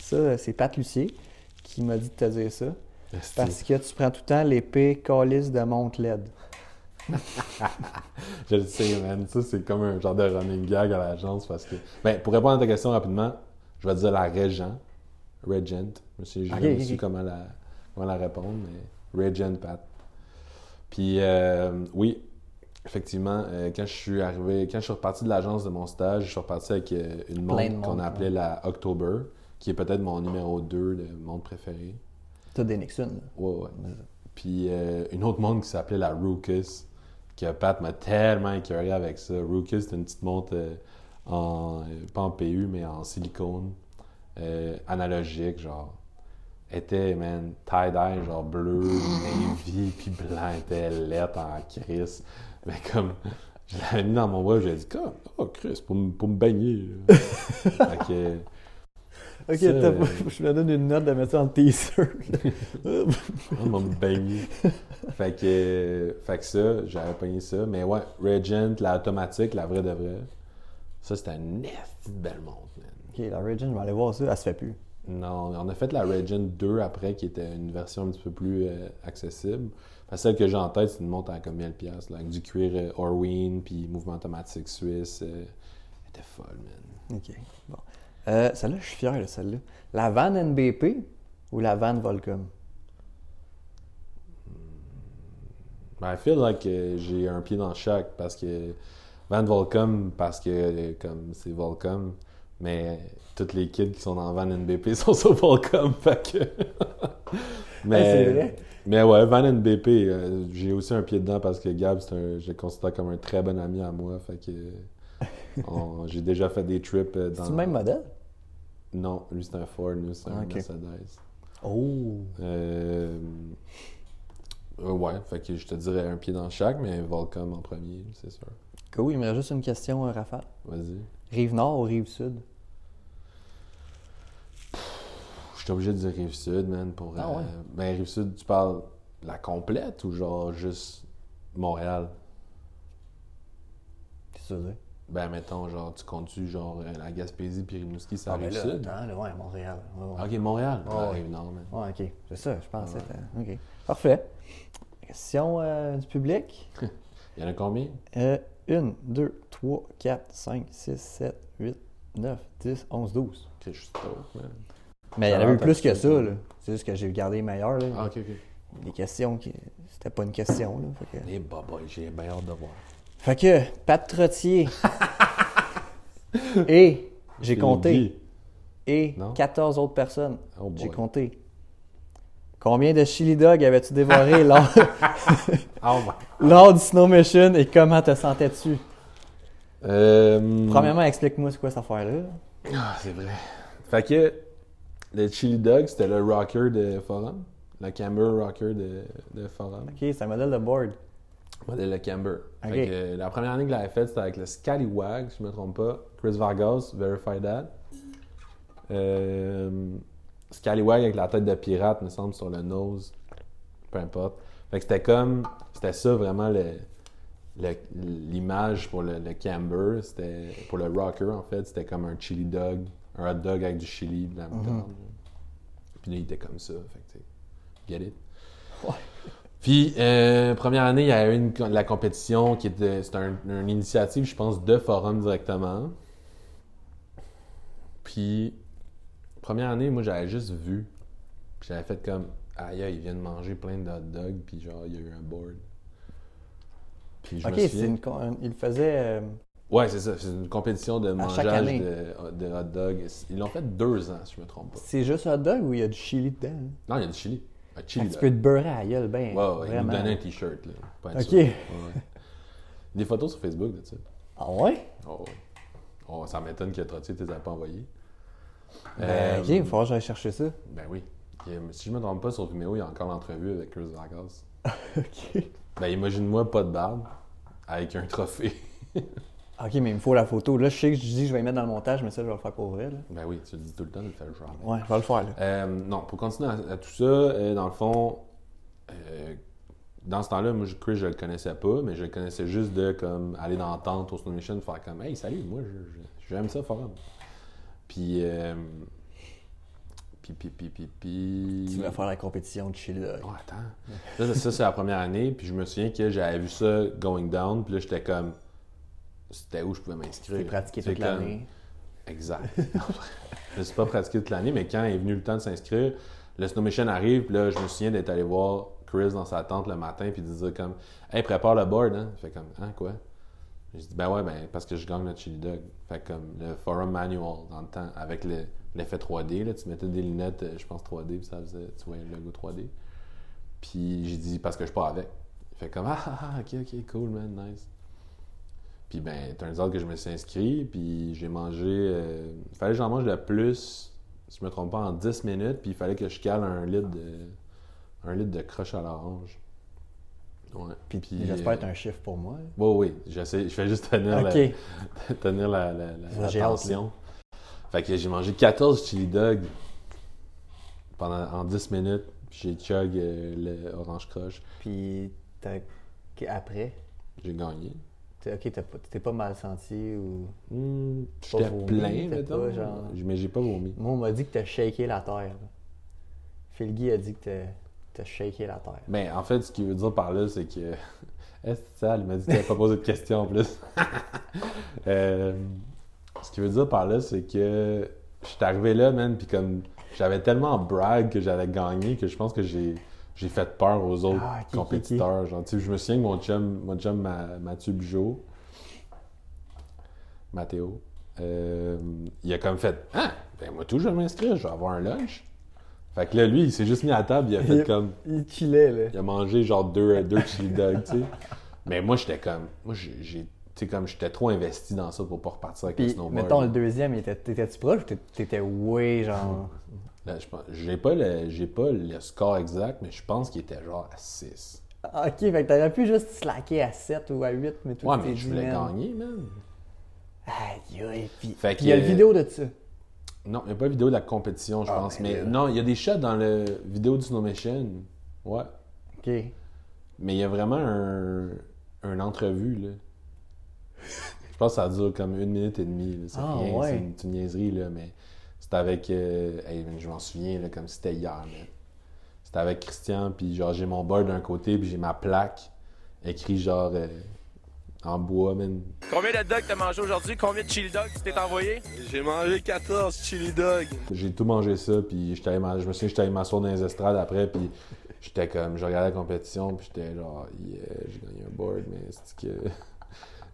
Ça, c'est Pat Lucier qui m'a dit de te dire ça. Parce que tu prends tout le temps l'épée calice de montre LED. Je le sais, man. Ça, c'est comme un genre de running gag à l'agence parce que. Ben, pour répondre à ta question rapidement, je vais dire la Régent. Regent. Je sais jamais ok, su ok. comment la, comment la répondre, mais Regent Pat. Puis, euh, oui, effectivement, euh, quand je suis arrivé, quand je suis reparti de l'agence de mon stage, je suis reparti avec euh, une montre qu'on appelait la October, qui est peut-être mon numéro 2 de montre préférée. T'as des Nixon, là. Ouais, ouais. Puis une autre montre qui s'appelait la Ruckus, que Pat m'a tellement écœuré avec ça. Ruckus, c'est une petite montre euh, en, euh, pas en PU, mais en silicone, euh, analogique, genre. Était, man, tie-dye, genre bleu, navy, puis blanc, était lettre en crise. Mais comme, je l'avais mis dans mon bras, j'ai dit, comme, oh, Chris, pour, me- baigner. fait que, Ok, Ça, euh, je me donne une note de mettre ça en teaser. On m'a baigné. fait que, fait que ça, j'avais pogné ça. Mais ouais, Regent, la automatique, la vraie de vraie, ça c'était de belle montre, man. ok, la Regent, je vais aller voir ça. Elle se fait plus. Non, on a fait la Regent 2 après, qui était une version un petit peu plus euh, accessible. Que celle que j'ai en tête, c'est une montre à comme 1000$, piastres, là, avec du cuir euh, Orween, puis mouvement automatique suisse. euh, elle était folle, man. Ok, bon. Euh, celle-là, je suis fier de celle-là. La Van NBP ou la Van Volcom? Ben, I feel like euh, j'ai un pied dans chaque parce que Van Volcom, parce que euh, comme c'est Volcom, mais toutes les kids qui sont dans Van NBP sont sur Volcom, fait que. mais, c'est vrai? mais ouais, Van NBP, euh, j'ai aussi un pied dedans parce que Gab, c'est un, je le considère comme un très bon ami à moi, fait que. On- j'ai déjà fait des trips euh, dans. C'est le même modèle? Non, lui c'est un Ford, nous c'est un Ah. Mercedes. Oh! Euh, euh, ouais, fait que je te dirais un pied dans chaque, mais Volcom en premier, c'est sûr. Cool, il me reste juste une question, Raphaël. Vas-y. Rive nord ou rive sud? Je suis obligé de dire Rive-Sud, man, pour... Ah euh, ouais? Ben, Rive-Sud, tu parles la complète ou genre juste Montréal? Qu'est-ce que ça veut dire? Ben, mettons, genre, tu comptes-tu, genre, euh, la Gaspésie puis Rimouski, c'est à Ah, ben là, Rive-Sud? attends, là, ouais, Montréal. Ouais, ouais. Ok, Montréal? Ah, ouais. Rive-Nord, man. Ouais, ok. C'est ça, je pensais. Ouais. Ok. Parfait. Question euh, du public. Il y en a combien? Euh, 1, 2, 3, 4, 5, 6, 7, 8, 9, 10, 11, 12. Que je suis stoked, man. Mais il y en Ça avait eu plus que ça, là. C'est juste que j'ai gardé les meilleurs, là. Ah, ok, ok. Les questions, qui... c'était pas une question, là. Que, Eh, bah, bah, j'ai bien hâte de voir. Fait que Pat Trottier. Et, j'ai compté. Et Non? 14 autres personnes. Oh. J'ai compté. Combien de chili dog avais-tu dévoré lors, Oh lors du Snow Mission et comment te sentais-tu? Euh, Premièrement, explique-moi c'est quoi cette affaire-là. Ah, c'est vrai. Fait que le Chili Dog, c'était le rocker de Forum. Le Camber rocker de, de Forum. Ok, c'est un modèle de board. Modèle le Camber. Fait que, euh, la première année que je l'avais faite, c'était avec le Scallywag, si je me trompe pas. Chris Vargas, Verify That. Euh, Scallywag avec la tête de pirate, me semble, sur le nose. Peu importe. Fait que c'était comme. C'était ça vraiment le- le- l'image pour le, le camber. C'était. Pour le rocker, en fait, c'était comme un chili dog. Un hot dog avec du chili, de la moutarde. Puis là, il était comme ça. Fait que, get it? Ouais. Puis, euh, première année, il y a eu une, la compétition qui était. C'était un- une initiative, je pense, de forum directement. Puis, première année, moi, j'avais juste vu. J'avais fait comme. Aïe, ils viennent manger plein de hot dogs. Puis, genre, il y a eu un board. Puis, je Ok, me souviens. une, con- il faisait. euh, Ouais, c'est ça. C'est une compétition de mangeage de, de hot dogs. Ils l'ont fait deux ans, si je me trompe pas. c'est juste hot dog ou il y a du chili dedans? hein? Non, il y a du chili. Un petit peu de beurre à la gueule, ben. Ouais, ouais, il nous donnait un t-shirt, là. Ok. Ouais. Des photos sur Facebook de ça. Ah ouais? Oh, ouais. Oh, ça m'étonne que Trottier ne les a pas envoyés. Ben, Euh, ok, il va falloir que j'aille chercher ça. Ben oui. Et, si je me trompe pas, sur Vimeo, il y a encore l'entrevue avec Chris Vargas. ok. Ben imagine-moi pas de barbe, avec un trophée. Ok, mais il me faut la photo. Là, je sais que je dis que je vais y mettre dans le montage, mais ça, je vais le faire pour vrai. Là. Ben oui, tu le dis tout le temps, tu le fais le genre. Ouais, je vais le faire. Là. Euh, non, pour continuer à, à tout ça, euh, dans le fond, euh, dans ce temps-là, moi, je- Chris, je le connaissais pas, mais je le connaissais juste de comme aller dans la tente au Snow Mission, faire comme Hey, salut, moi, j'aime ça, forum. Puis, euh, puis, puis, puis, puis, puis. Tu vas faire la compétition de chili dog. Oh, attends. Là, ça, ça, c'est la première année, puis je me souviens que j'avais vu ça going down, puis là, j'étais comme. C'était où je pouvais m'inscrire. Tu pratiqué toute l'année. Exact. je ne suis pas pratiqué toute l'année, mais quand est venu le temps de s'inscrire, le Snow Mission arrive, puis là, je me souviens d'être allé voir Chris dans sa tente le matin, puis de dire comme Hey, prépare le board, hein. Il fait comme Hein, quoi J'ai dit Ben ouais, ben parce que je gagne notre chili dog. Fait comme le forum manual dans le temps, avec le- l'effet 3D, là, tu mettais des lunettes, euh, je pense 3D, puis ça faisait, tu voyais le logo 3D. Puis j'ai dit Parce que je pars avec. Il fait comme Ah, ah, ah, ok, ok, cool, man, nice. Puis ben, turns out que je me suis inscrit, puis j'ai mangé. euh, il fallait que j'en mange le plus, si je me trompe pas, en 10 minutes, puis il fallait que je cale un litre de, un litre de croche à l'orange. Ouais. Puis, Puis, j'espère euh, être un chiffre pour moi. là. Oui, oui, j'essaie, je fais juste tenir Ok. la, tenir la, la, la- la tension. Fait que j'ai mangé 14 chili dogs pendant, en 10 minutes, puis j'ai chug euh, le orange croche. Puis après, J'ai gagné. Ok, t'es pas mal senti ou. Pas J'étais plein, mettons. pas, genre- Mais j'ai pas vomi. Moi, on m'a dit que t'as shaké la terre. Phil Guy a dit que t'as- shaké la terre. Ben, en fait, ce qu'il veut dire par là, c'est que. Est-ce que ça, il m'a dit qu'il pas posé de questions en plus? Euh, ce qu'il veut dire par là, c'est que je suis arrivé là, man, puis comme j'avais tellement brag que j'avais gagné que je pense que j'ai. J'ai fait peur aux autres Ah, qui, qui, compétiteurs. Genre, je me souviens que mon chum, mon chum Ma- Mathieu Bugeaud, Mathéo, euh, il a comme fait Ah, ben moi tout, je vais m'inscrire, je vais avoir un lunch. Fait que là, lui, il s'est juste mis à la table, il a fait Il- comme. Il chillait, là. Il a mangé genre deux, deux chili dogs, tu sais. Mais moi, j'étais comme. Moi, j'ai. Tu sais, comme j'étais trop investi dans ça pour pas repartir avec le Puis, snowboard. mettons, le deuxième, t'étais-tu proche ou t'étais way, genre. Là, je pense- j'ai pas, le, pas le score exact, mais je pense qu'il était genre à 6. Ah, Ok, fait que t'aurais pu juste slacker à 7 ou à 8, mais tout Ouais, mais je voulais gagner, man. Aïe, aïe, puis Fait puis il y a le vidéo de ça. Non, il n'y a pas de vidéo de la compétition, je Ah, pense. ben Mais là. non, il y a des shots dans la vidéo du Snow Mission. Ouais. Ok. Mais il y a vraiment un, un entrevue, là. Je pense que ça dure comme une minute et demie. là. C'est Ah, rien, ouais. c'est une, c'est une niaiserie, là, mais c'était avec... euh, hey, je m'en souviens, là, comme c'était hier. C'était avec Christian, puis genre, j'ai mon board d'un côté, puis j'ai ma plaque écrit genre euh, en bois, man. Combien de dogs t'as mangé aujourd'hui? Combien de chili dogs tu t'es envoyé? J'ai mangé 14 chili dogs. J'ai tout mangé ça, puis je me souviens que j'étais allé m'asseoir dans les estrades après, puis j'étais comme, je regardais la compétition, puis j'étais genre, yeah, j'ai gagné un board, mais c'est que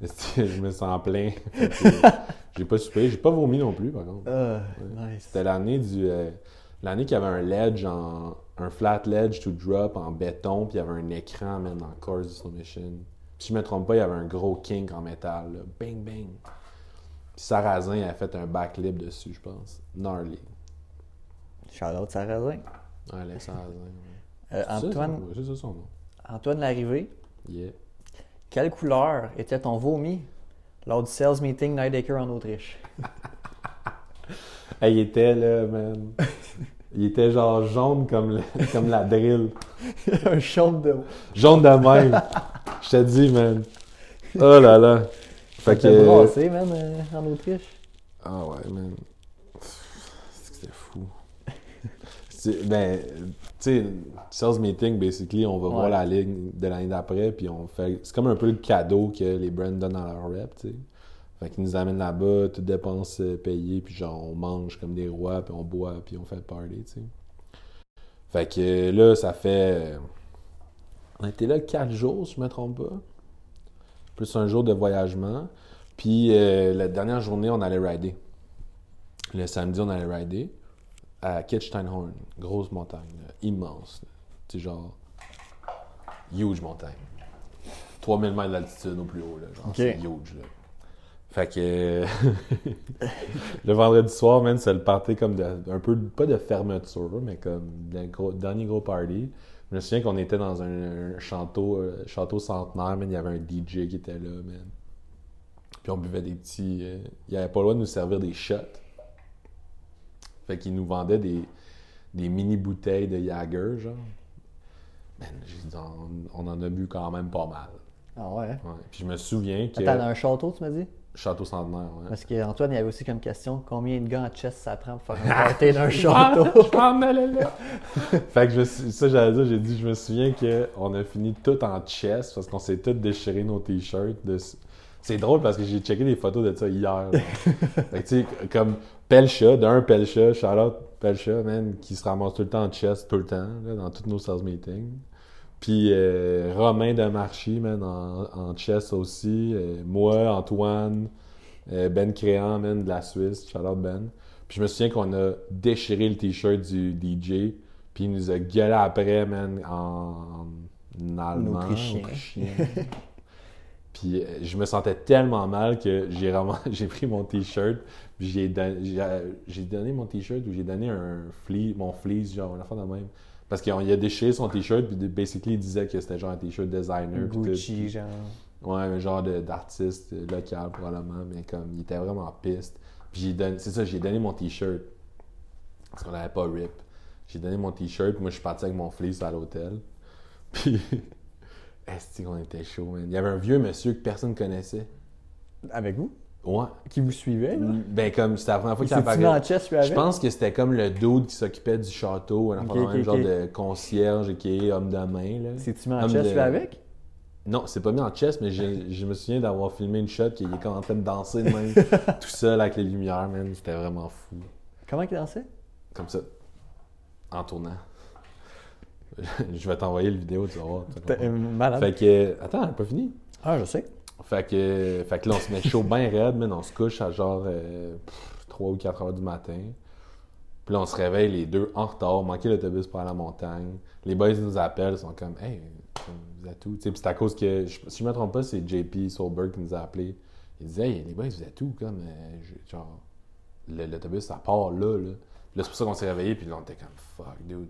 je me sens plein. J'ai pas soupé, j'ai pas vomi non plus, par contre. Ah, nice. C'était l'année du, euh, l'année qu'il y avait un ledge en, un flat ledge to drop en béton, puis il y avait un écran, même dans le course. Puis si je me trompe pas, il y avait un gros kink en métal, là. bang bang. Puis Sarrazin a fait un backlip dessus, je pense. Gnarly. Shout-out Sarrazin. Ouais, Sarrazin. ouais. Euh, Antoine, C'est ça son nom. Antoine Larrivée, Yeah. Quelle couleur était ton vomi lors du sales meeting Nidecker en Autriche? Hey, il était là, man. Il était genre jaune comme, le- comme la drill. un chaude de Jaune de même. Je te dis, man. Oh là là. Fait que. brassé, man, euh, en Autriche? Ah ouais, man. C'est fou. Ben, sais, sales meeting, basically, on va voir la ligne de l'année d'après, puis on fait. C'est comme un peu le cadeau que les brands donnent à leur rep, tu sais. Fait qu'ils nous amènent là-bas, toutes dépenses euh, payées, puis genre, on mange comme des rois, puis on boit, puis on fait le party, tu sais. Fait que euh, là, ça fait. euh, On était là quatre jours, si je me trompe pas. Plus un jour de voyagement. Puis euh, la dernière journée, on allait rider. Le samedi, on allait rider à Kitsteinhorn. Grosse montagne, là, immense. sais, genre. Huge montagne. 3000 mètres d'altitude au plus haut, là. Genre, c'est huge, là. Fait que. euh, le vendredi soir, man, c'est le party comme de. Un peu. Pas de fermeture, mais comme. d'un gros- dernier gros party. Je me souviens qu'on était dans un, un château, euh, château centenaire, man. Il y avait un DJ qui était là, man. Puis on buvait des petits. euh, il avait pas le droit de nous servir des shots. Fait qu'il nous vendait des, des mini bouteilles de Jagger, genre. Man, j'ai dit, on, on en a bu quand même pas mal. Ah ouais? Ouais. Puis je me souviens que. Attends, dans un château, tu m'as dit? Château centenaire, ouais. Parce qu'Antoine, il y avait aussi comme question combien de gars en chess ça prend pour faire un party d'un château? je m'en allais là. fait que je, ça, j'allais dire, j'ai dit, je me souviens qu'on a fini tout en chest parce qu'on s'est tous déchiré nos t-shirts. de- C'est drôle parce que j'ai checké des photos de ça hier. fait que tu sais, comme Pelcha, d'un Pelcha, Charlotte Pelcha, man, qui se ramasse tout le temps en chest, tout le temps, là, dans tous nos sales meetings. Puis euh, Romain de Marchi, man, en, en chess aussi. Euh, moi, Antoine, euh, Ben Créant, man, de la Suisse. Charlotte Ben. Puis je me souviens qu'on a déchiré le t-shirt du DJ. Puis il nous a gueulé après, man, en, en allemand. autrichien. Puis euh, je me sentais tellement mal que j'ai vraiment j'ai pris mon t-shirt, puis j'ai don- j'ai donné mon t-shirt ou j'ai donné un mon fleece genre une affaire de même parce qu'il a déchiré son t-shirt puis basically il disait que c'était genre un t-shirt designer puis tout. Gucci, genre. Ouais, un genre de- d'artiste euh, local probablement, mais comme il était vraiment piste. Puis j'ai donné, c'est ça, j'ai donné mon t-shirt parce qu'on n'avait pas rip. J'ai donné mon t-shirt, puis moi je suis parti avec mon fleece à l'hôtel. Puis est-ce qu'on était chaud, man. Il y avait un vieux monsieur que personne connaissait. Avec vous? Ouais. Qui vous suivait, là? Ben comme c'était la première fois Il qu'il chess, lui, Je avec? pense que c'était comme le dude qui s'occupait du château, un genre de concierge qui est homme de main. Là. C'est-tu mis en chess, de- avec? Non, c'est pas mis en chest, mais je, je me souviens d'avoir filmé une shot qui est comme en train de danser de même, tout seul avec les lumières, man. C'était vraiment fou. Comment il dansait? Comme ça, en tournant. je vais t'envoyer le vidéo, tu vas voir. T'es malade. Fait que, attends, pas fini? Ah, je sais. Fait que, fait que là, on se met chaud bien raide, man. On se couche à genre 3 ou 4 heures du matin. Puis là, on se réveille les deux en retard, manquer l'autobus pour aller à la montagne. Les boys nous appellent, ils sont comme, hey, vous êtes où? Puis c'est à cause que, je- si je me trompe pas, c'est JP Solberg qui nous a appelés. Il disait, hey, les boys, vous êtes où? Comme, euh, je- genre, l'autobus, ça part là, là. Puis là, c'est pour ça qu'on s'est réveillé, puis là, on était comme, fuck, dude.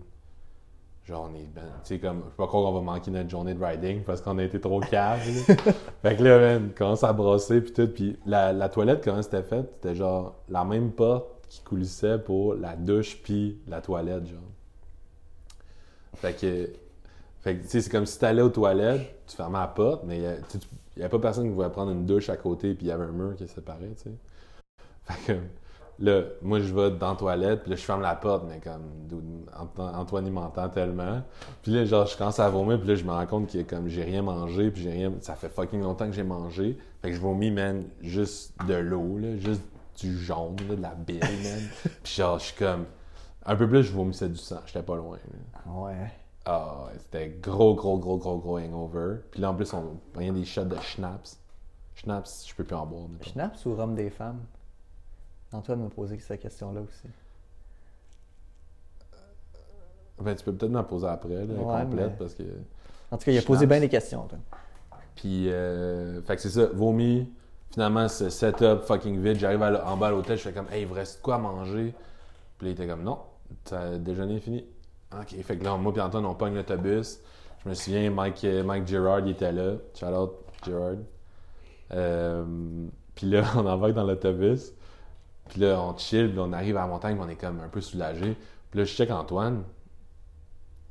Genre, on est ben, tu sais, comme, je sais pas croire qu'on va manquer notre journée de riding parce qu'on a été trop cave. Fait que là, man, commence à brosser puis tout. Puis la, la toilette, comment c'était fait? C'était genre la même porte qui coulissait pour la douche puis la toilette, genre. Fait que, fait que tu sais, c'est comme si t'allais aux toilettes, tu fermais la porte, mais il y a- pas personne qui voulait prendre une douche à côté puis il y avait un mur qui séparait, tu sais. Fait que là, moi, je vais dans la toilette puis là, je ferme la porte, mais comme, Antoine, il m'entend tellement. Puis là, genre, je commence à vomir, puis là, je me rends compte que comme j'ai rien mangé, puis j'ai rien. Ça fait fucking longtemps que j'ai mangé. Fait que je vomis, man, juste de l'eau, là, juste du jaune, là, de la bile, man. puis genre, je suis comme. Un peu plus, je vomissais du sang, j'étais pas loin. là. Ah Ouais. Ah, ouais, c'était gros, gros, gros, gros, gros hangover. Puis là, en plus, on prenait des shots de schnapps. Schnapps, je peux plus en boire. Schnaps ou rhum des femmes? Antoine m'a posé cette question-là aussi. Ben, tu peux peut-être m'en poser après, là, Ouais, complète, mais- parce que. En tout cas, il a posé bien des questions, Antoine. Puis, euh, fait que c'est ça, vomi. Finalement, ce setup fucking vide. J'arrive en bas à l'hôtel, je fais comme, hey, il vous reste quoi à manger? Puis là, il était comme, non, t'as déjeuner est fini. Ok, fait que là, moi et Antoine, on pogne l'autobus. Je me souviens, Mike, euh, Mike Girard, il était là. Shout out, Girard. Euh, puis là, on embarque dans l'autobus. Puis là, on chill, puis on arrive à la montagne, puis on est comme un peu soulagé. Puis là, je check Antoine.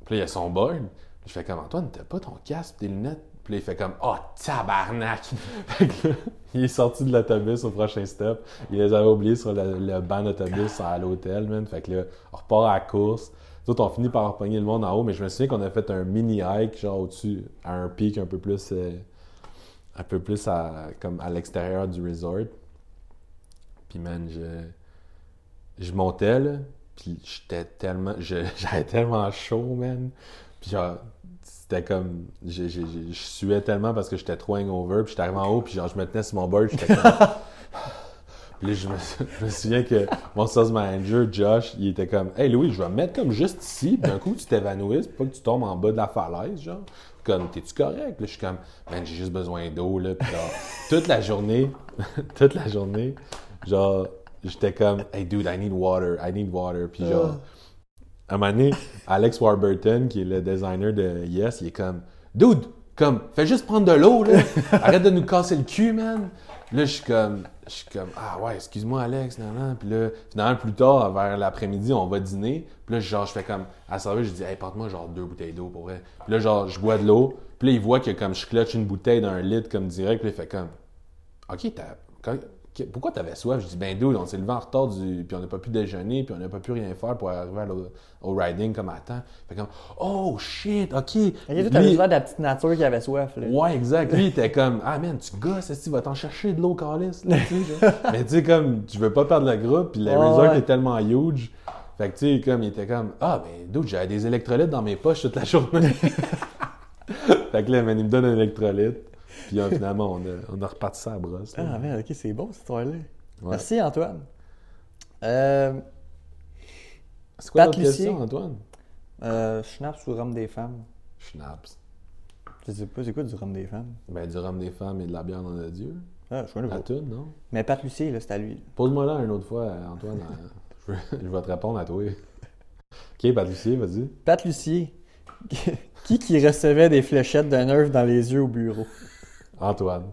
Puis là, il y a son board. Je fais comme Antoine, t'as pas ton casque, tes lunettes? Puis là, il fait comme Oh, tabarnak! Fait que là, il est sorti de l'autobus au prochain stop. Il les avait oubliés sur le, le banc d'autobus à l'hôtel, man. Fait que là, on repart à la course. Sais, Tout on finit par repogner le monde en haut, mais je me souviens qu'on a fait un mini hike, genre au-dessus, à un pic un peu plus. euh, un peu plus à, comme à l'extérieur du resort. Puis, man, je, je montais, là, puis j'étais tellement. J'avais tellement chaud, man. Puis, genre, c'était comme. Je, je, je- je suais tellement parce que j'étais trop hangover, puis j'étais arrivé en haut, puis genre, je me tenais sur mon board, j'étais comme. Puis là, je me, je me souviens que mon sales manager, Josh, il était comme Hey Louis, je vais me mettre comme juste ici, d'un coup, tu t'évanouisses, pas que tu tombes en bas de la falaise, genre. Comme, t'es-tu correct? Là, je suis comme, man, j'ai juste besoin d'eau, là. Puis genre, toute la journée, toute la journée, genre, j'étais comme, hey dude, I need water, I need water. Puis genre, à un moment donné, Alex Warburton, qui est le designer de Yes, il est comme, dude, comme, fais juste prendre de l'eau, là. Arrête de nous casser le cul, man. Là, je suis comme, je suis comme, ah ouais, excuse-moi, Alex, non, non. Puis là, finalement, plus tard, vers l'après-midi, on va dîner. Puis là, genre, je fais comme, à la serveuse, je dis, hey, porte-moi genre deux bouteilles d'eau, pour vrai. Puis là, genre, je bois de l'eau. Puis là, il voit que comme je clutch une bouteille d'un litre, comme direct. Puis là, il fait comme, OK, t'as. Pourquoi t'avais soif? Je dis, ben, dude, on s'est levé en retard, du... puis on n'a pas pu déjeuner, puis on n'a pas pu rien faire pour arriver au riding comme à temps. Fait comme, oh shit, OK. Ok, toi, Lui- t'avais l'air de la petite nature qui avait soif, là. Ouais, exact. Lui, il était comme, ah man, tu gosses, tu vas t'en chercher de l'eau calice, là, tu sais, genre. Mais tu sais, comme, tu veux pas perdre le groupe, puis le Ouais, resort ouais. est tellement huge. Fait que tu sais, comme, il était comme, ah ben, dude, j'avais des électrolytes dans mes poches toute la journée. fait que là, man, il me donne un électrolyte. Puis euh, finalement, on a, on a reparti ça à brosse. là. Ah, merde, ok, c'est bon cette histoire-là. Ouais. Merci, Antoine. Euh, C'est quoi Pat question, Lucier. Antoine? euh, Schnaps ou rhum des femmes? Schnaps. Je sais pas, c'est quoi du rhum des femmes? Ben, du rhum des femmes et de la bière dans le Dieu. Ah, je connais pas. toune, non? Mais Pat Lucier, là, c'est à lui. Pose-moi là une autre fois, Antoine. euh, je, vais te répondre à toi. Ok, Patricia, vas-y. Pat Lucier, qui qui recevait des fléchettes de nerf dans les yeux au bureau? Antoine.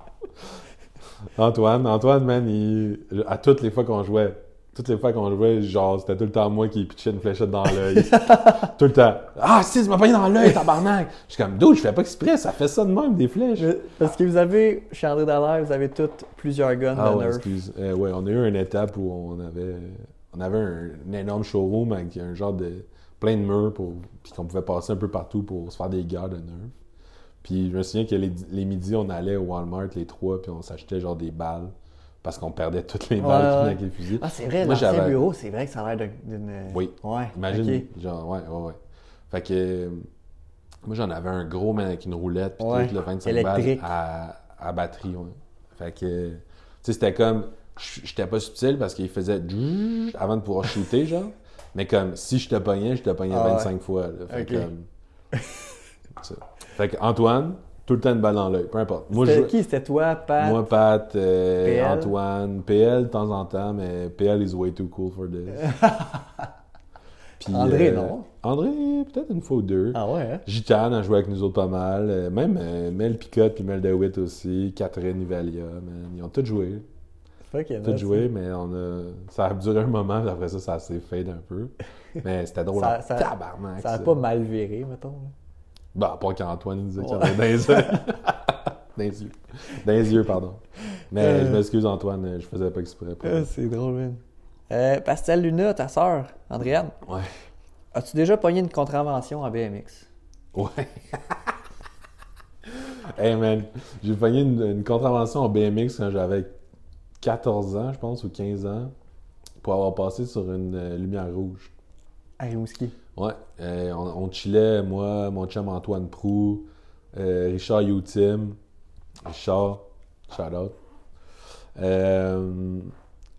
Antoine, Antoine, man, il, à toutes les fois qu'on jouait, toutes les fois qu'on jouait, genre, c'était tout le temps moi qui pitchais une fléchette dans l'œil. tout le temps. Ah, si, tu m'as pogné dans l'œil, tabarnak! Je suis comme, dude, je fais pas exprès, ça fait ça de même, des flèches. Je- Parce que vous avez, chez André Dallaire, vous avez toutes plusieurs guns Ah de ouais, excuse. Euh, ouais, on a eu une étape où on avait, on avait un, un énorme showroom avec un genre de plein de murs pour, puis qu'on pouvait passer un peu partout pour se faire des guerres de nerfs. Puis je me souviens que les, les midis, on allait au Walmart, les trois, puis on s'achetait genre des balles parce qu'on perdait toutes les Ouais, balles qui ouais. venaient avec les fusils. Ah, c'est vrai, Moi, l'ancien j'avais- bureau, c'est vrai que ça a l'air d'une-. Oui. Ouais, Imagine, genre, ouais, ouais, ouais. Fait que, moi, j'en avais un gros, mais avec une roulette, puis Ouais, tout, le 25 électrique. balles à, à batterie, ouais. Fait que, tu sais, c'était comme, j'étais pas subtil parce qu'il faisait avant de pouvoir shooter, genre. Mais comme, si je te pognais, je te pognais Ah ouais. 25 fois, là. Fait Ok. que, comme, ça. Fait que, Antoine, tout le temps une balle dans l'œil, peu importe. Moi, C'était je, qui? C'était toi, Pat? moi, Pat, euh, PL? Antoine, PL de temps en temps, mais PL is way too cool for this. Puis, André, euh, non? André, peut-être une fois ou deux. Ah ouais, hein? Gitane a joué avec nous autres pas mal. Euh, même euh, Mel Picotte puis Mel DeWitt aussi. Catherine Ivalia, man. Ils ont tous joué. Tous ça. joué, mais on a... ça a duré un moment, puis après ça, ça s'est fade un peu. Mais c'était drôle. Ça- ça- tabarnak, Ça a ça. pas mal viré, mettons. Bah, part qu'Antoine il disait qu'il y avait dans les yeux. dans les yeux. Dans les yeux, pardon. Mais Euh. je m'excuse, Antoine, je faisais pas exprès. Ah, c'est drôle, man. Euh, Pastel Luna, ta sœur, Andréane, Ouais. as-tu déjà pogné une contravention en BMX? Ouais. hey man, j'ai pogné une, une contravention en BMX quand j'avais 14 ans, je pense, ou 15 ans, pour avoir passé sur une euh, lumière rouge. À Rimouski. Ouais, euh, on, on chillait, moi, mon chum Antoine Prou, euh, Richard Youtim, Richard, shout out. Euh,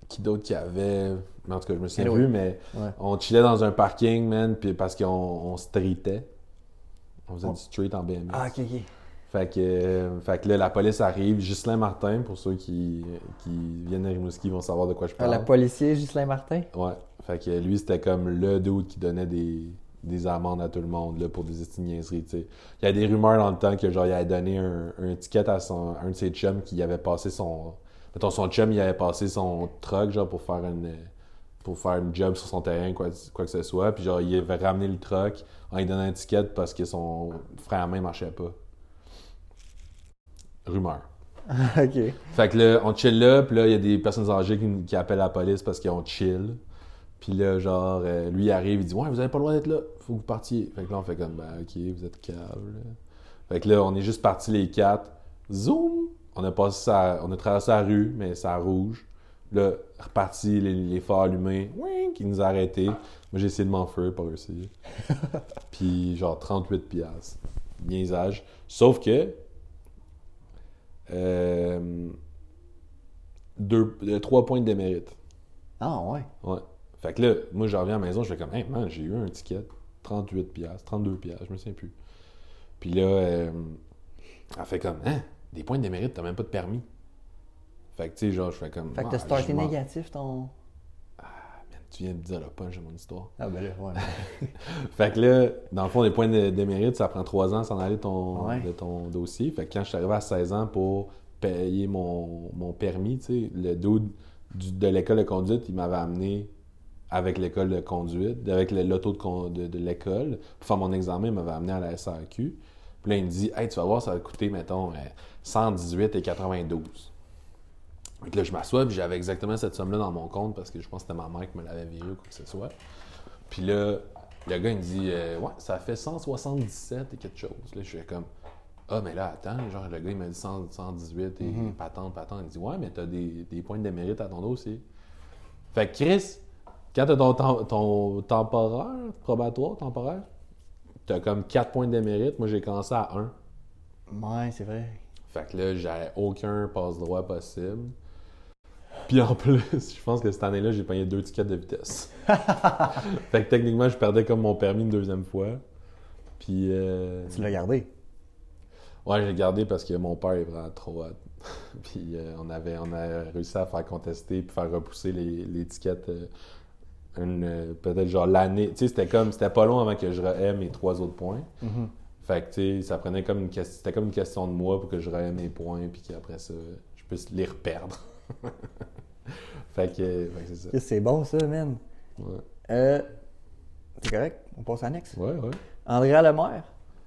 qui d'autre qu'il y avait? Mais En tout cas, je me souviens plus, mais Ouais. on chillait dans un parking, man, puis parce qu'on on streetait. On faisait On- du street en BMX. Ah, ok, ok. Fait que, euh, fait que là, la police arrive. Ghislain Martin, pour ceux qui, qui viennent de Rimouski, vont savoir de quoi je Ah, parle. la policier Ghislain Martin? Ouais. Fait que lui, c'était comme le dude qui donnait des, des amendes à tout le monde là, pour des sais. Il y a des rumeurs dans le temps que genre il avait donné un, un ticket à son, un de ses chums qui avait passé son. Mettons, son chum, il avait passé son truck genre pour faire une pour faire une job sur son terrain, quoi, quoi que ce soit. Puis genre, il avait ramené le truck en lui donnant un ticket parce que son frère à main marchait pas. Rumeur. ok. Fait que là, on chill là, puis là, il y a des personnes âgées qui, qui appellent la police parce qu'ils ont chill. Puis là, genre, euh, lui il arrive, il dit Ouais, vous avez pas le droit d'être là, faut que vous partiez. Fait que là, on fait comme Ben, ok, vous êtes là. Fait que là, on est juste partis les quatre. Zoom On a, passé ça, on a traversé la rue, mais à rouge. Là, reparti, les, les phares allumés, il nous a arrêtés. Moi, j'ai essayé de m'enfuir, pas réussi. Puis, genre, 38 piastres. Niaisage. Sauf que. Euh, deux, euh, trois points de démérite. Ah, ouais. Ouais. Fait que là, moi, je reviens à la maison, je fais comme, hey man, j'ai eu un ticket, 38 piastres, 32 piastres, je me souviens plus. Puis là, euh, elle fait comme, hein, des points de démérite, t'as même pas de permis. Fait que, tu sais, genre, je fais comme. Fait que Ah, t'as starté je m'en- négatif ton. Tu viens de dire le punch de mon histoire. Ah, ben là, ouais. Fait que là, dans le fond, les points de démérite, ça prend trois ans s'en aller ton, Ouais. de ton dossier. Fait que quand je suis arrivé à 16 ans pour payer mon, mon permis, tu sais, le du- de l'école de conduite, il m'avait amené avec l'école de conduite, avec le- l'auto de, de, de l'école. Pour faire mon examen, il m'avait amené à la SAQ. Puis là, il me dit Hey, tu vas voir, ça va coûter, mettons, euh, 118 et 92. Là, je m'assois, puis j'avais exactement cette somme-là dans mon compte parce que je pense que c'était ma mère qui me l'avait viré ou quoi que ce soit. Puis là, le gars, il me dit euh, Ouais, ça fait 177 et quelque chose. Là, je fais comme Ah, mais là, attends, genre, le gars, il m'a dit 100 118 et patente, patente. Il dit Ouais, mais t'as des, des points de démérite à ton dossier. Fait que Chris, quand t'as ton, ton, ton temporaire, probatoire, temporaire, t'as comme 4 points de démérite. Moi, j'ai commencé à 1. Ouais, c'est vrai. Fait que là, j'avais aucun passe-droit possible. Puis en plus, je pense que cette année-là, j'ai payé deux tickets de vitesse. fait que techniquement, je perdais comme mon permis une deuxième fois. Puis. euh, Tu l'as gardé? Ouais, j'ai gardé parce que mon père est vraiment trop hot. puis euh, on, avait, on a réussi à faire contester puis faire repousser les, les tickets euh, peut-être genre l'année. Tu sais, c'était comme c'était pas long avant que je rehaie mes trois autres points. Fait que tu sais, ça prenait comme une question. C'était comme une question de moi pour que je rehaie mes points puis qu'après ça, je puisse les reperdre. fait que, fait que c'est ça. Chris, C'est bon, ça, man. Ouais. Euh. C'est correct? On passe à next. Ouais, ouais. Andrea Lemaire.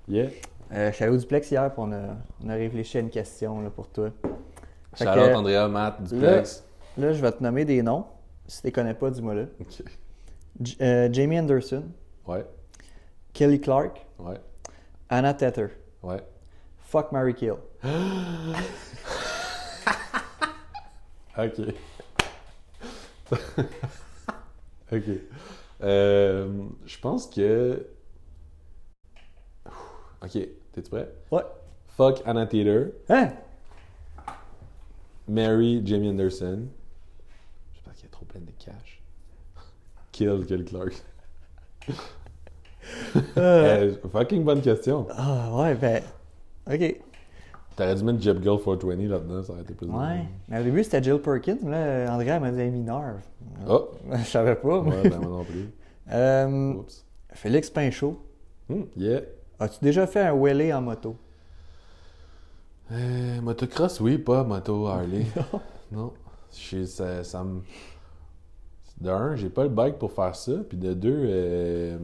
Yeah. Euh, je suis allé au duplex hier, puis on a, on a réfléchi à une question là, pour toi. Charlotte, que- Andrea, Matt, Duplex. Là, je vais te nommer des noms. Si tu les connais pas, dis-moi là. Euh, Jamie Anderson, Ouais, Kelly Clark, ouais, Anna Tether. ouais. Fuck Mary Kill. Ok. ok. Euh, je pense que. Ok, t'es-tu prêt? Ouais. Fuck Anna Taylor, Hein? Mary Jamie Anderson. Je pense qu'il y a trop plein de cash. Kill Kelly Clark. Euh, fucking bonne question. Ah, ouais, ben. Ok. T'aurais dû mettre Jeb Girl 420 là-dedans, ça aurait été plus Ouais. Mais au début, c'était Jill Perkins. mais Là, Andrea elle m'a dit mineur. Oh! Je savais pas. moi. Ouais, ben moi non plus. Euh, Oups. Félix Pinchot. Hmm, yeah. As-tu déjà fait un wheelie en moto? Euh, motocross, oui, pas moto Harley. non. Je- ça, ça me. De un, j'ai pas le bike pour faire ça. Puis de deux, euh,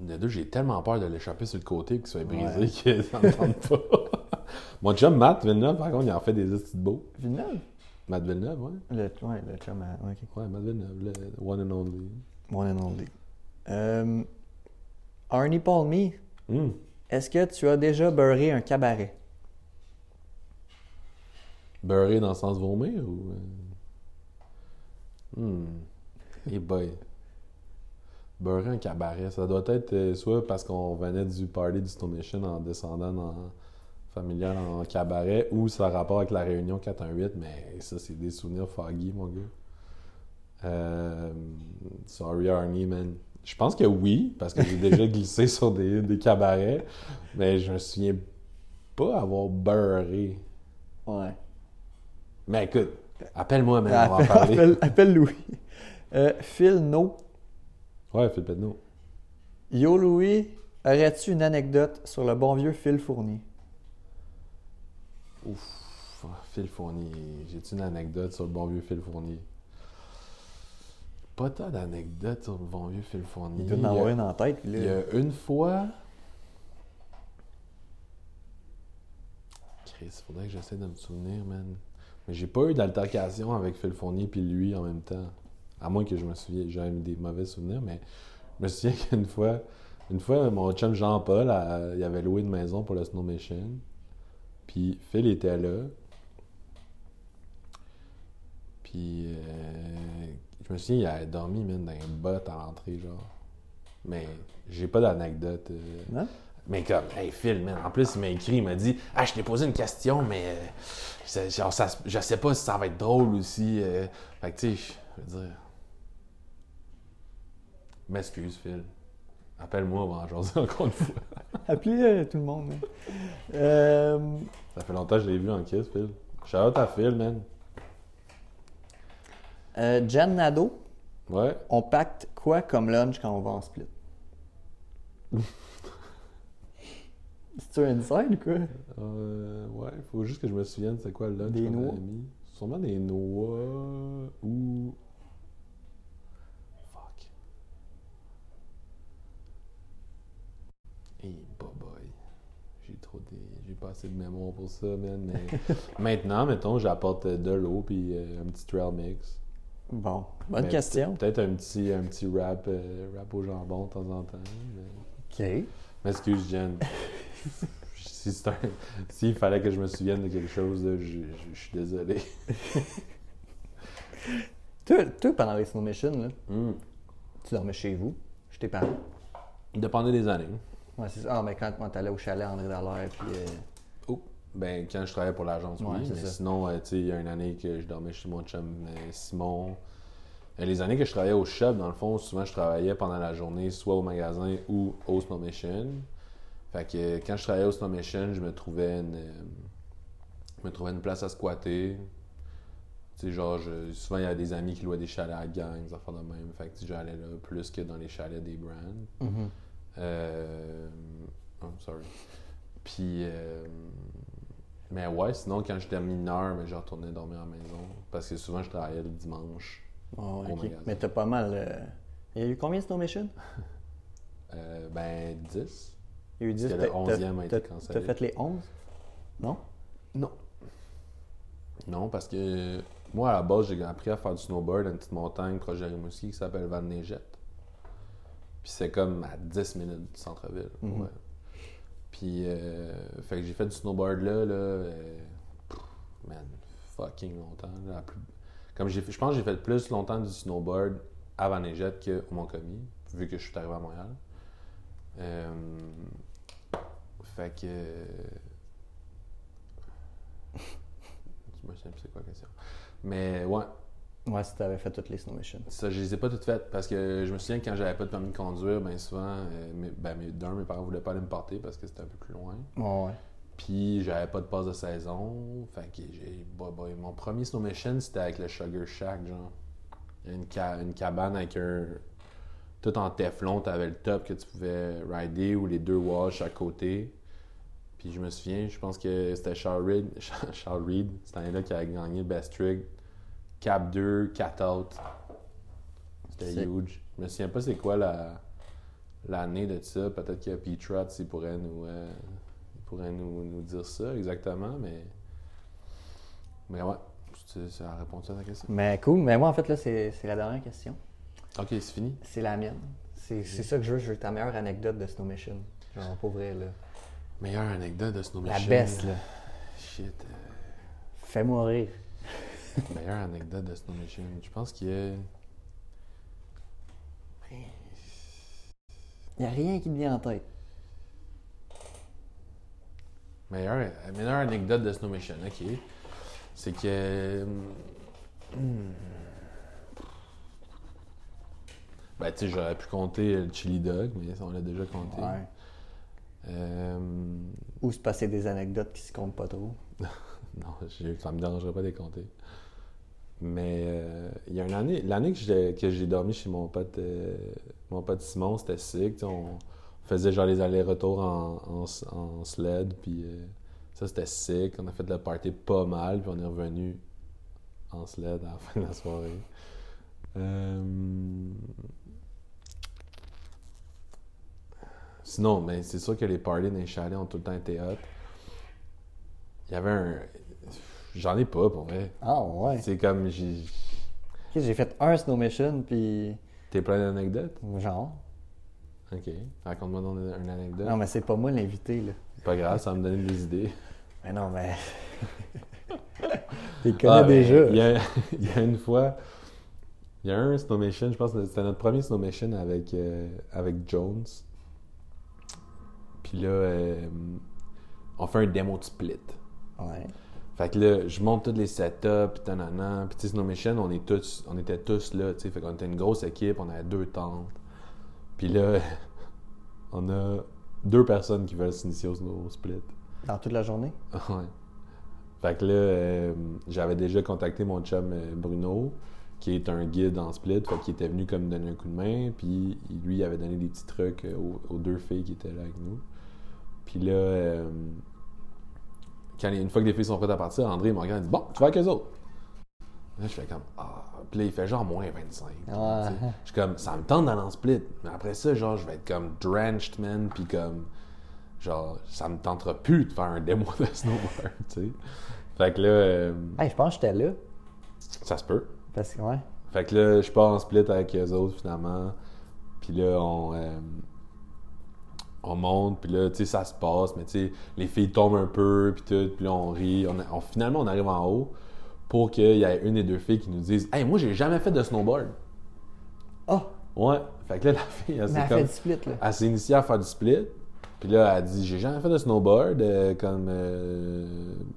de deux, j'ai tellement peur de l'échapper sur le côté et qu'il soit brisé que ça me tente pas. Mon chum Matt Villeneuve, par contre, il en fait des petits beaux. Villeneuve? Matt Villeneuve, ouais. Le, ouais, le chum. à- ouais, ok. Ouais, Matt Villeneuve, le one and only. One and only. Euh, Arnie Palmy, Hmm. est-ce que tu as déjà beurré un cabaret? Beurré dans le sens vomir ou. euh? Hmm. Hey boy. Beurré un cabaret. Ça doit être euh, soit parce qu'on venait du party du Stone Mission en descendant dans familial en cabaret ou ça a rapport avec la réunion 418, mais ça, c'est des souvenirs foggy, mon gars. Euh, sorry, Arnie, man. Je pense que oui, parce que j'ai déjà glissé sur des, des cabarets, mais je me souviens pas avoir beurré. Ouais. Mais écoute, appelle-moi, man, on va en Appelle, parler. appelle- appelle Louis. Euh, Phil No. Ouais, Phil Pedneau. Yo Louis, aurais-tu une anecdote sur le bon vieux Phil Fournier? Ouf, Phil Fournier. J'ai-tu une anecdote sur le bon vieux Phil Fournier? Pas tant d'anecdotes sur le bon vieux Phil Fournier. Il doit en avoir une en tête. là- Il y a une fois. Chris, faudrait que j'essaie de me souvenir, man. Mais j'ai pas eu d'altercation avec Phil Fournier puis lui en même temps. À moins que je me souvienne, j'ai des mauvais souvenirs, mais je me souviens qu'une fois, une fois, mon chum Jean-Paul, euh, il avait loué une maison pour le Snow Mission. Puis Phil était là. Puis euh, je me souviens, il avait dormi même dans un bot à l'entrée, genre. Mais j'ai pas d'anecdote. euh, Non? mais comme, hey Phil, man, en plus, il m'a écrit, il m'a dit Ah, je t'ai posé une question, mais euh, genre, ça je sais pas si ça va être drôle aussi. euh. Fait que, tu sais, je veux dire. M'excuse, Phil. Appelle-moi, on va en jaser encore une fois. Appelez euh, tout le monde. hein. Euh, Ça fait longtemps que je l'ai vu en kiss, Phil. Shout out à Phil, man. euh, Jan Nadeau, Ouais. on pacte quoi comme lunch quand on va en split? C'est-tu un inside ou quoi? Euh, ouais, faut juste que je me souvienne c'est quoi le lunch Des qu'on noix. avait mis. Sûrement des noix ou. Hey, boy. J'ai trop des. J'ai pas assez de mémoire pour ça, man. Mais maintenant, mettons, j'apporte de l'eau puis euh, un petit trail mix. Bon, bonne Mais question. peut- Peut-être un petit, un petit wrap, euh, wrap au jambon de temps en temps. mais- OK. M'excuse, Jen. si c'est un- S'il fallait que je me souvienne de quelque chose, je, je- je suis désolé. Toi, toi, pendant les Snow Mission, là, Hmm. tu dormais chez vous, chez tes parents? Dépendait des années. Ouais, c'est ça. Ah, mais quand moi, t'allais au chalet André Dallaire, puis... euh, Oh. Ben, quand je travaillais pour l'agence, Ouais, oui. Mais ça. sinon, euh, tu sais, il y a une année que je dormais chez mon chum euh, Simon. Euh, les années que je travaillais au shop, dans le fond, souvent, je travaillais pendant la journée, soit au magasin ou au Snow Mission. Fait que quand je travaillais au Snow Mission, je me trouvais une, je me trouvais une place à squatter. Tu sais, genre, je- souvent, il y a des amis qui louaient des chalets à gang, des affaires de même. Fait que tu j'allais là plus que dans les chalets des brands. mhm. Euh... Oh, sorry. Puis, euh, mais ouais, sinon, quand j'étais mineur, ben, je retournais dormir à la maison. Parce que souvent, je travaillais le dimanche. Ouais, ouais, Au ok. magasin. Mais t'as pas mal... euh, Il y a eu combien de Snow Mission? Euh, ben, 10. Il y a eu 10. Parce que le t'as- 11e a été cancellé. T'as fait les 11? Non? Non. Non, parce que moi, à la base, j'ai appris à faire du snowboard une petite montagne proche de Rimouski qui s'appelle Van Neigette. Puis c'est comme à 10 minutes du centre-ville. Mhm. ouais. Puis, euh, fait que j'ai fait du snowboard là, là, euh, man, fucking longtemps. là, la plus- Comme j'ai je pense que j'ai fait plus longtemps du snowboard à Van qu'au Montcomie, vu que je suis arrivé à Montréal. Euh, fait que. Je me souviens plus c'est quoi la question? Mais ouais, Ouais, si t'avais fait toutes les Snow Mission. ça, je les ai pas toutes faites parce que je me souviens que quand j'avais pas de permis de conduire, ben souvent, euh, mes- ben, mes- d'un, mes parents voulaient pas aller me porter parce que c'était un peu plus loin. Ouais, ouais. Puis j'avais pas de passe de saison. Fait que j'ai. bah, bah, mon premier Snow Mission, c'était avec le Sugar Shack, genre. Une, ca- une cabane avec un. Tout en Teflon, t'avais le top que tu pouvais rider ou les deux walls chaque côté. Puis je me souviens, je pense que c'était Charles Reed, Charles Reed cette année-là qui a gagné le Best Trig. Cap 2, 4 out. C'était huge. Je me souviens pas c'est quoi la l'année de ça. Peut-être que Pete Rotz, il pourrait nous. euh, il pourrait nous, nous dire ça exactement, mais. Mais ouais, ça a répondu à ta question. Mais cool. Mais moi, en fait, là, c'est la dernière question. Ok, c'est fini. C'est la mienne. C'est ça que je veux. Je veux ta meilleure anecdote de Snow Mission. Genre, pour vrai, là. Meilleure anecdote de Snow La Mission. best, là. Shit. euh, Fais-moi rire. meilleure anecdote de Snow Mission. Je pense qu'il y a. Y a rien qui te vient en tête. Meilleure, meilleure anecdote de Snow Mission, ok. C'est que. hmm. Ben, tu sais, j'aurais pu compter le Chili Dog, mais on l'a déjà compté. Ouais. Euh, Ou se passer des anecdotes qui se comptent pas trop. Non, j'ai- ça me dérangerait pas de les compter. Mais euh, il y a une année, l'année que j'ai, dormi chez mon pote, euh, mon pote Simon, c'était sick. On faisait genre les allers-retours en, en, sled, puis euh, ça c'était sick. On a fait le party pas mal, puis on est revenu en sled à la fin de la soirée. Sinon, mais c'est sûr que les parties dans les chalets ont tout le temps été hot. Il y avait un. J'en ai pas pour vrai. Ah, ouais. C'est comme. j'ai- j'ai fait un snow mission, puis T'es plein d'anecdotes? genre. Ok. Raconte-moi donc une anecdote. Non, mais c'est pas moi l'invité, là. Pas grave, ça va me donner des idées. Mais non, mais. T'es connais Ah, déjà. Il y, a, il y a une fois, il y a un Snowmation, je pense que c'était notre premier Snowmation avec, euh, avec Jones. Puis là, euh, on fait un démo de split. Ouais. Fait que là, je monte tous les setups, puis tanana. Puis tu sais, Snowmation, on, est tous, on était tous là, tu sais. Fait qu'on était une grosse équipe, on avait deux tentes. Puis là, on a deux personnes qui veulent s'initier au Snow Split. Dans toute la journée? Ouais. Fait que là, euh, j'avais déjà contacté mon chum euh, Bruno, qui est un guide en split, fait qu'il était venu comme me donner un coup de main, puis lui, il avait donné des petits trucs euh, aux, aux deux filles qui étaient là avec nous. Puis là, euh, quand, une fois que les filles sont prêtes à partir, André me regarde et dit Bon, tu vas avec eux autres. Là, je fais comme Ah. Puis là, il fait genre moins 25. tu sais. Ouais. Je suis comme Ça me tente d'aller en split. Mais après ça, genre, je vais être comme drenched, man, puis comme. Genre, ça me tentera plus de faire un démo de snowboard, tu sais. Fait que là, euh, Hey, je pense que j'étais là. ça se peut. Parce que, ouais. Fait que là, je pars en split avec eux autres finalement. Puis là, on, euh, on monte, puis là, tu sais, ça se passe, mais tu sais, les filles tombent un peu, puis tout, puis là, on rit. On, on- finalement, on arrive en haut pour qu'il y ait une des deux filles qui nous dise Hey, moi, j'ai jamais fait de snowboard. Oh! Ouais. Fait que là, la fille, elle s'est comme. fait du split, là. Elle s'est initiée à faire du split. Puis là, elle dit J'ai jamais fait de snowboard. euh, comme, euh,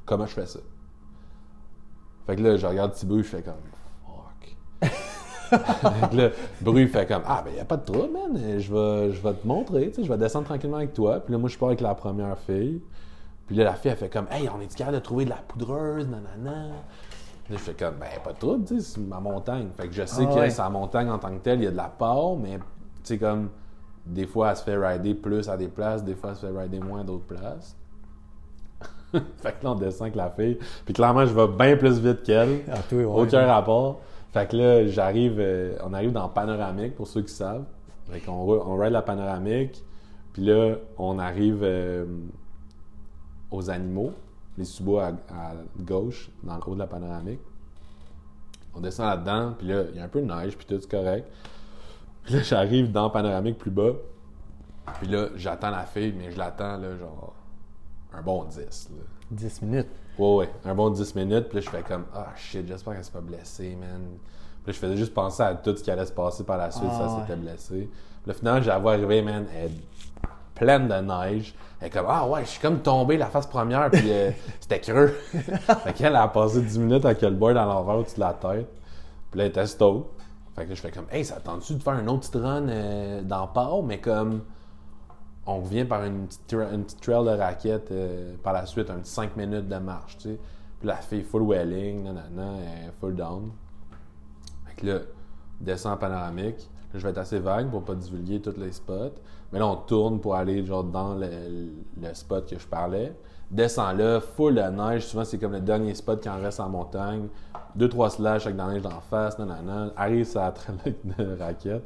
comment je fais ça? Fait que là, je regarde Thibaut, je fais comme Fuck. fait que là, Bru fait comme Ah, ben, y a pas de trouble, man. Je vais, je vais te montrer. tu sais, Je vais descendre tranquillement avec toi. Puis là, moi, je pars avec la première fille. Puis là, la fille, elle fait comme Hey, on est capable de trouver de la poudreuse, nanana? Là, je fais comme, ben, pas de trouble, tu sais, c'est ma montagne. Fait que je sais Ah que ouais. sa montagne en tant que telle, il y a de la part, mais, tu sais, comme, des fois, elle se fait rider plus à des places, des fois, elle se fait rider moins à d'autres places. fait que là, on descend avec la fille. Puis clairement, je vais bien plus vite qu'elle. Ah, ouais. Aucun rapport. Fait que là, j'arrive, euh, on arrive dans Panoramique, pour ceux qui savent. Fait qu'on on ride la Panoramique. Puis là, on arrive euh, aux animaux, les sous-bois à, à gauche, dans le haut de la Panoramique. On descend là-dedans, puis là, il y a un peu de neige, puis tout, c'est correct. Puis là, j'arrive dans Panoramique plus bas. Puis là, j'attends la fille, mais je l'attends, là, genre, un bon 10, là. 10 minutes. Ouais, ouais, un bon 10 minutes. Puis là, je fais comme, ah shit, j'espère qu'elle s'est pas blessée, man. Puis là, je faisais juste penser à tout ce qui allait se passer par la suite si Ah, elle ouais. s'était blessée. Puis là, finalement, j'ai vu arriver, man, elle est pleine de neige. Elle est comme, ah ouais, je suis comme tombé la face première, puis euh, c'était creux. fait qu'elle a passé 10 minutes avec le board à l'envers au-dessus de la tête. Puis là, elle était stoked. Fait que là, je fais comme, hey, ça tente-tu de faire un autre petit run euh, dans Pau, mais comme on revient par une petite, trail de raquette euh, par la suite, un petit 5 minutes de marche. Puis la fille full welling, nanana, full down. Fait que là, descend en panoramique. Là, je vais être assez vague pour pas divulguer tous les spots. Mais là, on tourne pour aller genre dans le, le spot que je parlais. Descend là, full de neige. Souvent, c'est comme le dernier spot qui en reste en montagne. Deux, trois slash avec de la neige d'en face, nanana. Arrive ça traîne avec de raquette.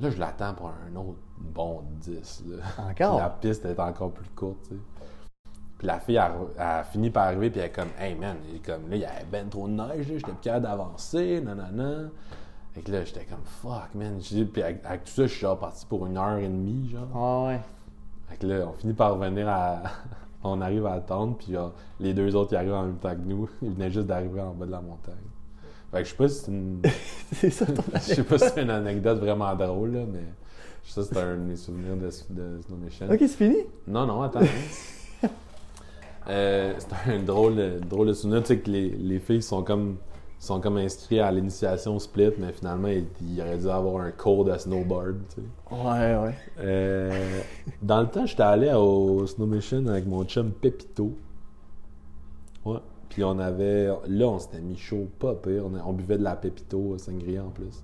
Là, je l'attends pour un autre bon 10. là. Encore? La piste est encore plus courte, tu sais. Puis la fille, elle, elle finit par arriver, puis elle est comme, hey man, comme, là, il y avait ben trop de neige, j'étais plus capable d'avancer, nanana. Fait que là, j'étais comme, fuck, man. Puis avec, avec tout ça, je suis genre parti pour une heure et demie, genre. Ah, ouais. Fait que là, on finit par revenir à. on arrive à attendre, puis genre, les deux autres, ils arrivent en même temps que nous. Ils venaient juste d'arriver en bas de la montagne. Fait que je sais pas si c'est une. c'est ça ton Je sais pas si c'est une anecdote vraiment drôle, là, mais ça, c'est un de mes souvenirs de, de Snow Mission. Ok, c'est fini? Non, non, attends. euh, c'est un drôle, de- drôle de souvenir. Tu sais que les, les filles sont comme, sont comme inscrites à l'initiation split, mais finalement, il, il aurait dû avoir un cours de snowboard. Tu sais. Ouais, ouais. Euh, dans le temps, j'étais allé au Snow Mission avec mon chum Pepito. Ouais. Puis on avait. Là, on s'était mis chaud, pas pire. On, on buvait de la Pepito sangria en plus.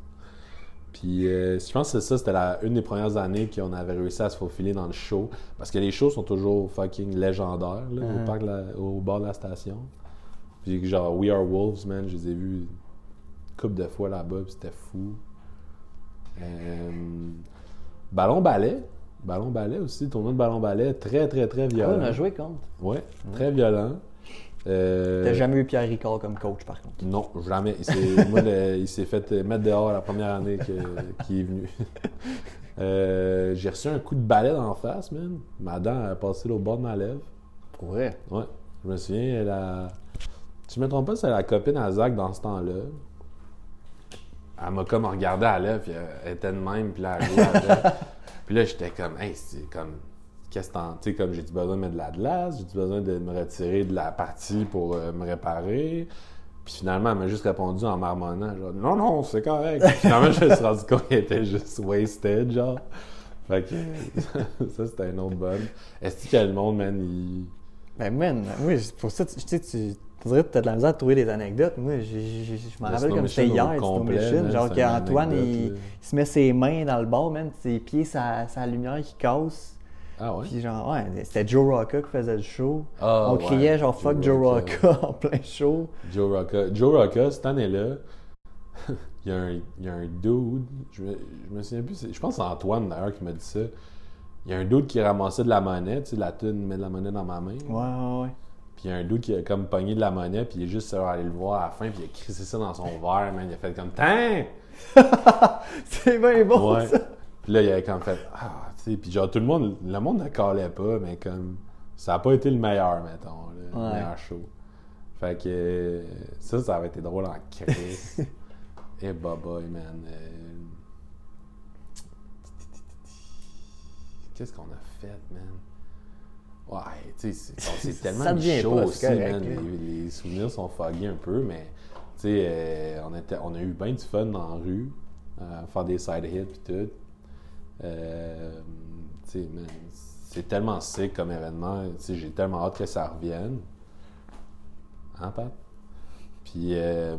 Puis euh, je pense que c'est ça, c'était la, une des premières années qu'on avait réussi à se faufiler dans le show. Parce que les shows sont toujours fucking légendaires là, au, parc de la- au bord de la station. Puis genre We Are Wolves, man, je les ai vus une couple de fois là-bas, puis c'était fou. Euh, ballon ballet. Ballon ballet aussi, tournoi de ballon ballet, très très très Ah, violent. on a joué contre. Ouais, très violent. Euh, T'as jamais eu Pierre Ricard comme coach, par contre? Non, jamais. Il s'est, moi, le- il s'est fait mettre dehors la première année qu'il est venu. Euh, j'ai reçu un coup de balai dans la face, man. Ma dent a passé au bord de ma lèvre. Pour vrai? Ouais. Je me souviens, elle a... Si je me trompe pas, c'est la copine à Zach dans ce temps-là. Elle m'a comme regardé à l'œuvre, puis elle était de même, puis là, elle. Puis là, j'étais comme, hey, c'est comme, qu'est-ce que. Tu sais, comme, j'ai-tu besoin de mettre de la glace, j'ai-tu besoin de me retirer de la partie pour euh, me réparer? Puis finalement, elle m'a juste répondu en marmonnant, genre, non, non, c'est correct. Puis finalement, je me suis rendu compte qu'elle était juste wasted, genre. Fait que, ça, c'était un autre bonne. Est-ce que le monde, man, il. Ben, man, oui, c'est pour ça, tu tu sais, tu. Tu dirais que t'as de la misère à trouver des anecdotes. Moi, je me Le rappelle comme c'était hier, Snow Genre qu'Antoine, il se met ses mains dans le bord, man, ses pieds, sa, sa lumière qui casse. Ah ouais? Puis genre, ouais, c'était Joe Rocca qui faisait le show. Ah, On ouais, criait genre fuck Joe Rocca. En plein show. Joe Rocca. Joe Rocca, cette année-là, il, y a un, il y a un dude, je me, je me souviens plus, je pense que c'est Antoine d'ailleurs qui m'a dit ça. Il y a un dude qui ramassait de la monnaie, tu sais, la tune met de la monnaie dans ma main. Ouais, ouais, ouais. Puis il y a un dude qui a comme pogné de la monnaie, puis il est juste allé le voir à la fin, puis il a crissé ça dans son verre, man. Il a fait comme Tain! C'est bien bon, Ouais. ça. Puis là, il avait comme fait Ah, sais, puis genre tout le monde, le monde ne calait pas, mais comme ça n'a pas été le meilleur, mettons, le Ouais. meilleur show. Fait que ça, ça avait été drôle en crise. Et bye bye, man. Euh, Qu'est-ce qu'on a fait, man? Ouais, tu sais, c'est- tellement chaud aussi, man. Les, les souvenirs sont foggy un peu, mais tu sais, euh, on, était- on a eu bien du fun dans la rue, euh, faire des side hits et tout. Euh, c'est tellement sick comme événement. J'ai tellement hâte que ça revienne. Hein, Pat? Puis, euh,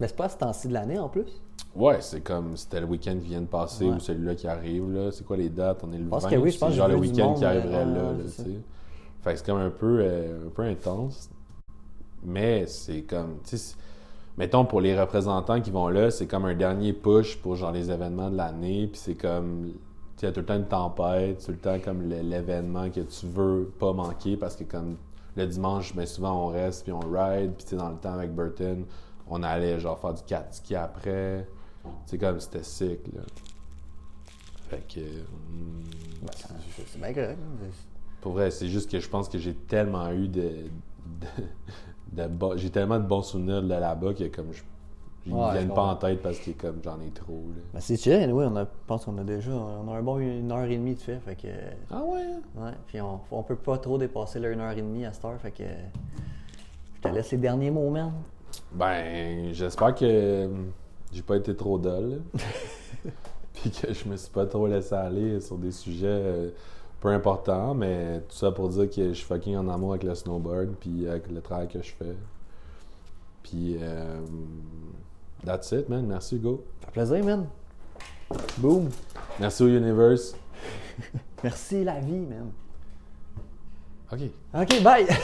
Mais c'est pas à ce temps-ci de l'année en plus? ouais, c'est comme c'était le week-end qui vient de passer Ouais. ou celui-là qui arrive. là. C'est quoi les dates? On est le pense 20. que oui, je pense c'est que genre le week-end qui arriverait euh, là, là. Fait que c'est comme un peu, euh, un peu intense. Mais c'est comme, mettons pour les représentants qui vont là, c'est comme un dernier push pour genre les événements de l'année. Puis c'est comme, il y a tout le temps une tempête, tout le temps comme l'événement que tu veux pas manquer parce que comme le dimanche, ben souvent on reste puis on ride. Puis dans le temps avec Burton, on allait genre faire du cat ski après. C'est comme, c'était sick, là. Fait que. hum, C'est c'est bien correct. pour vrai, c'est juste que je pense que j'ai tellement eu de. de, j'ai tellement de bons souvenirs de là-bas que comme je. Ils Ouais, viennent pas en tête parce que comme j'en ai trop. Là. Ben, c'est chill, anyway, on a, je pense qu'on a déjà on a un bon une heure et demie de fait. fait que, Ah ouais? ouais, puis on, on peut pas trop dépasser la une heure et demie à cette heure. Fait que je te laisse les derniers mots, man. Ben, j'espère que hum, j'ai pas été trop dol. Puis que je me suis pas trop laissé aller sur des sujets euh, peu importants, mais tout ça pour dire que je suis fucking en amour avec le snowboard, puis avec le travail que je fais. Puis, euh, that's it, man. Merci, Hugo. Ça fait plaisir, man. Boom. Merci au Universe. Merci la vie, man. OK. Ok, bye.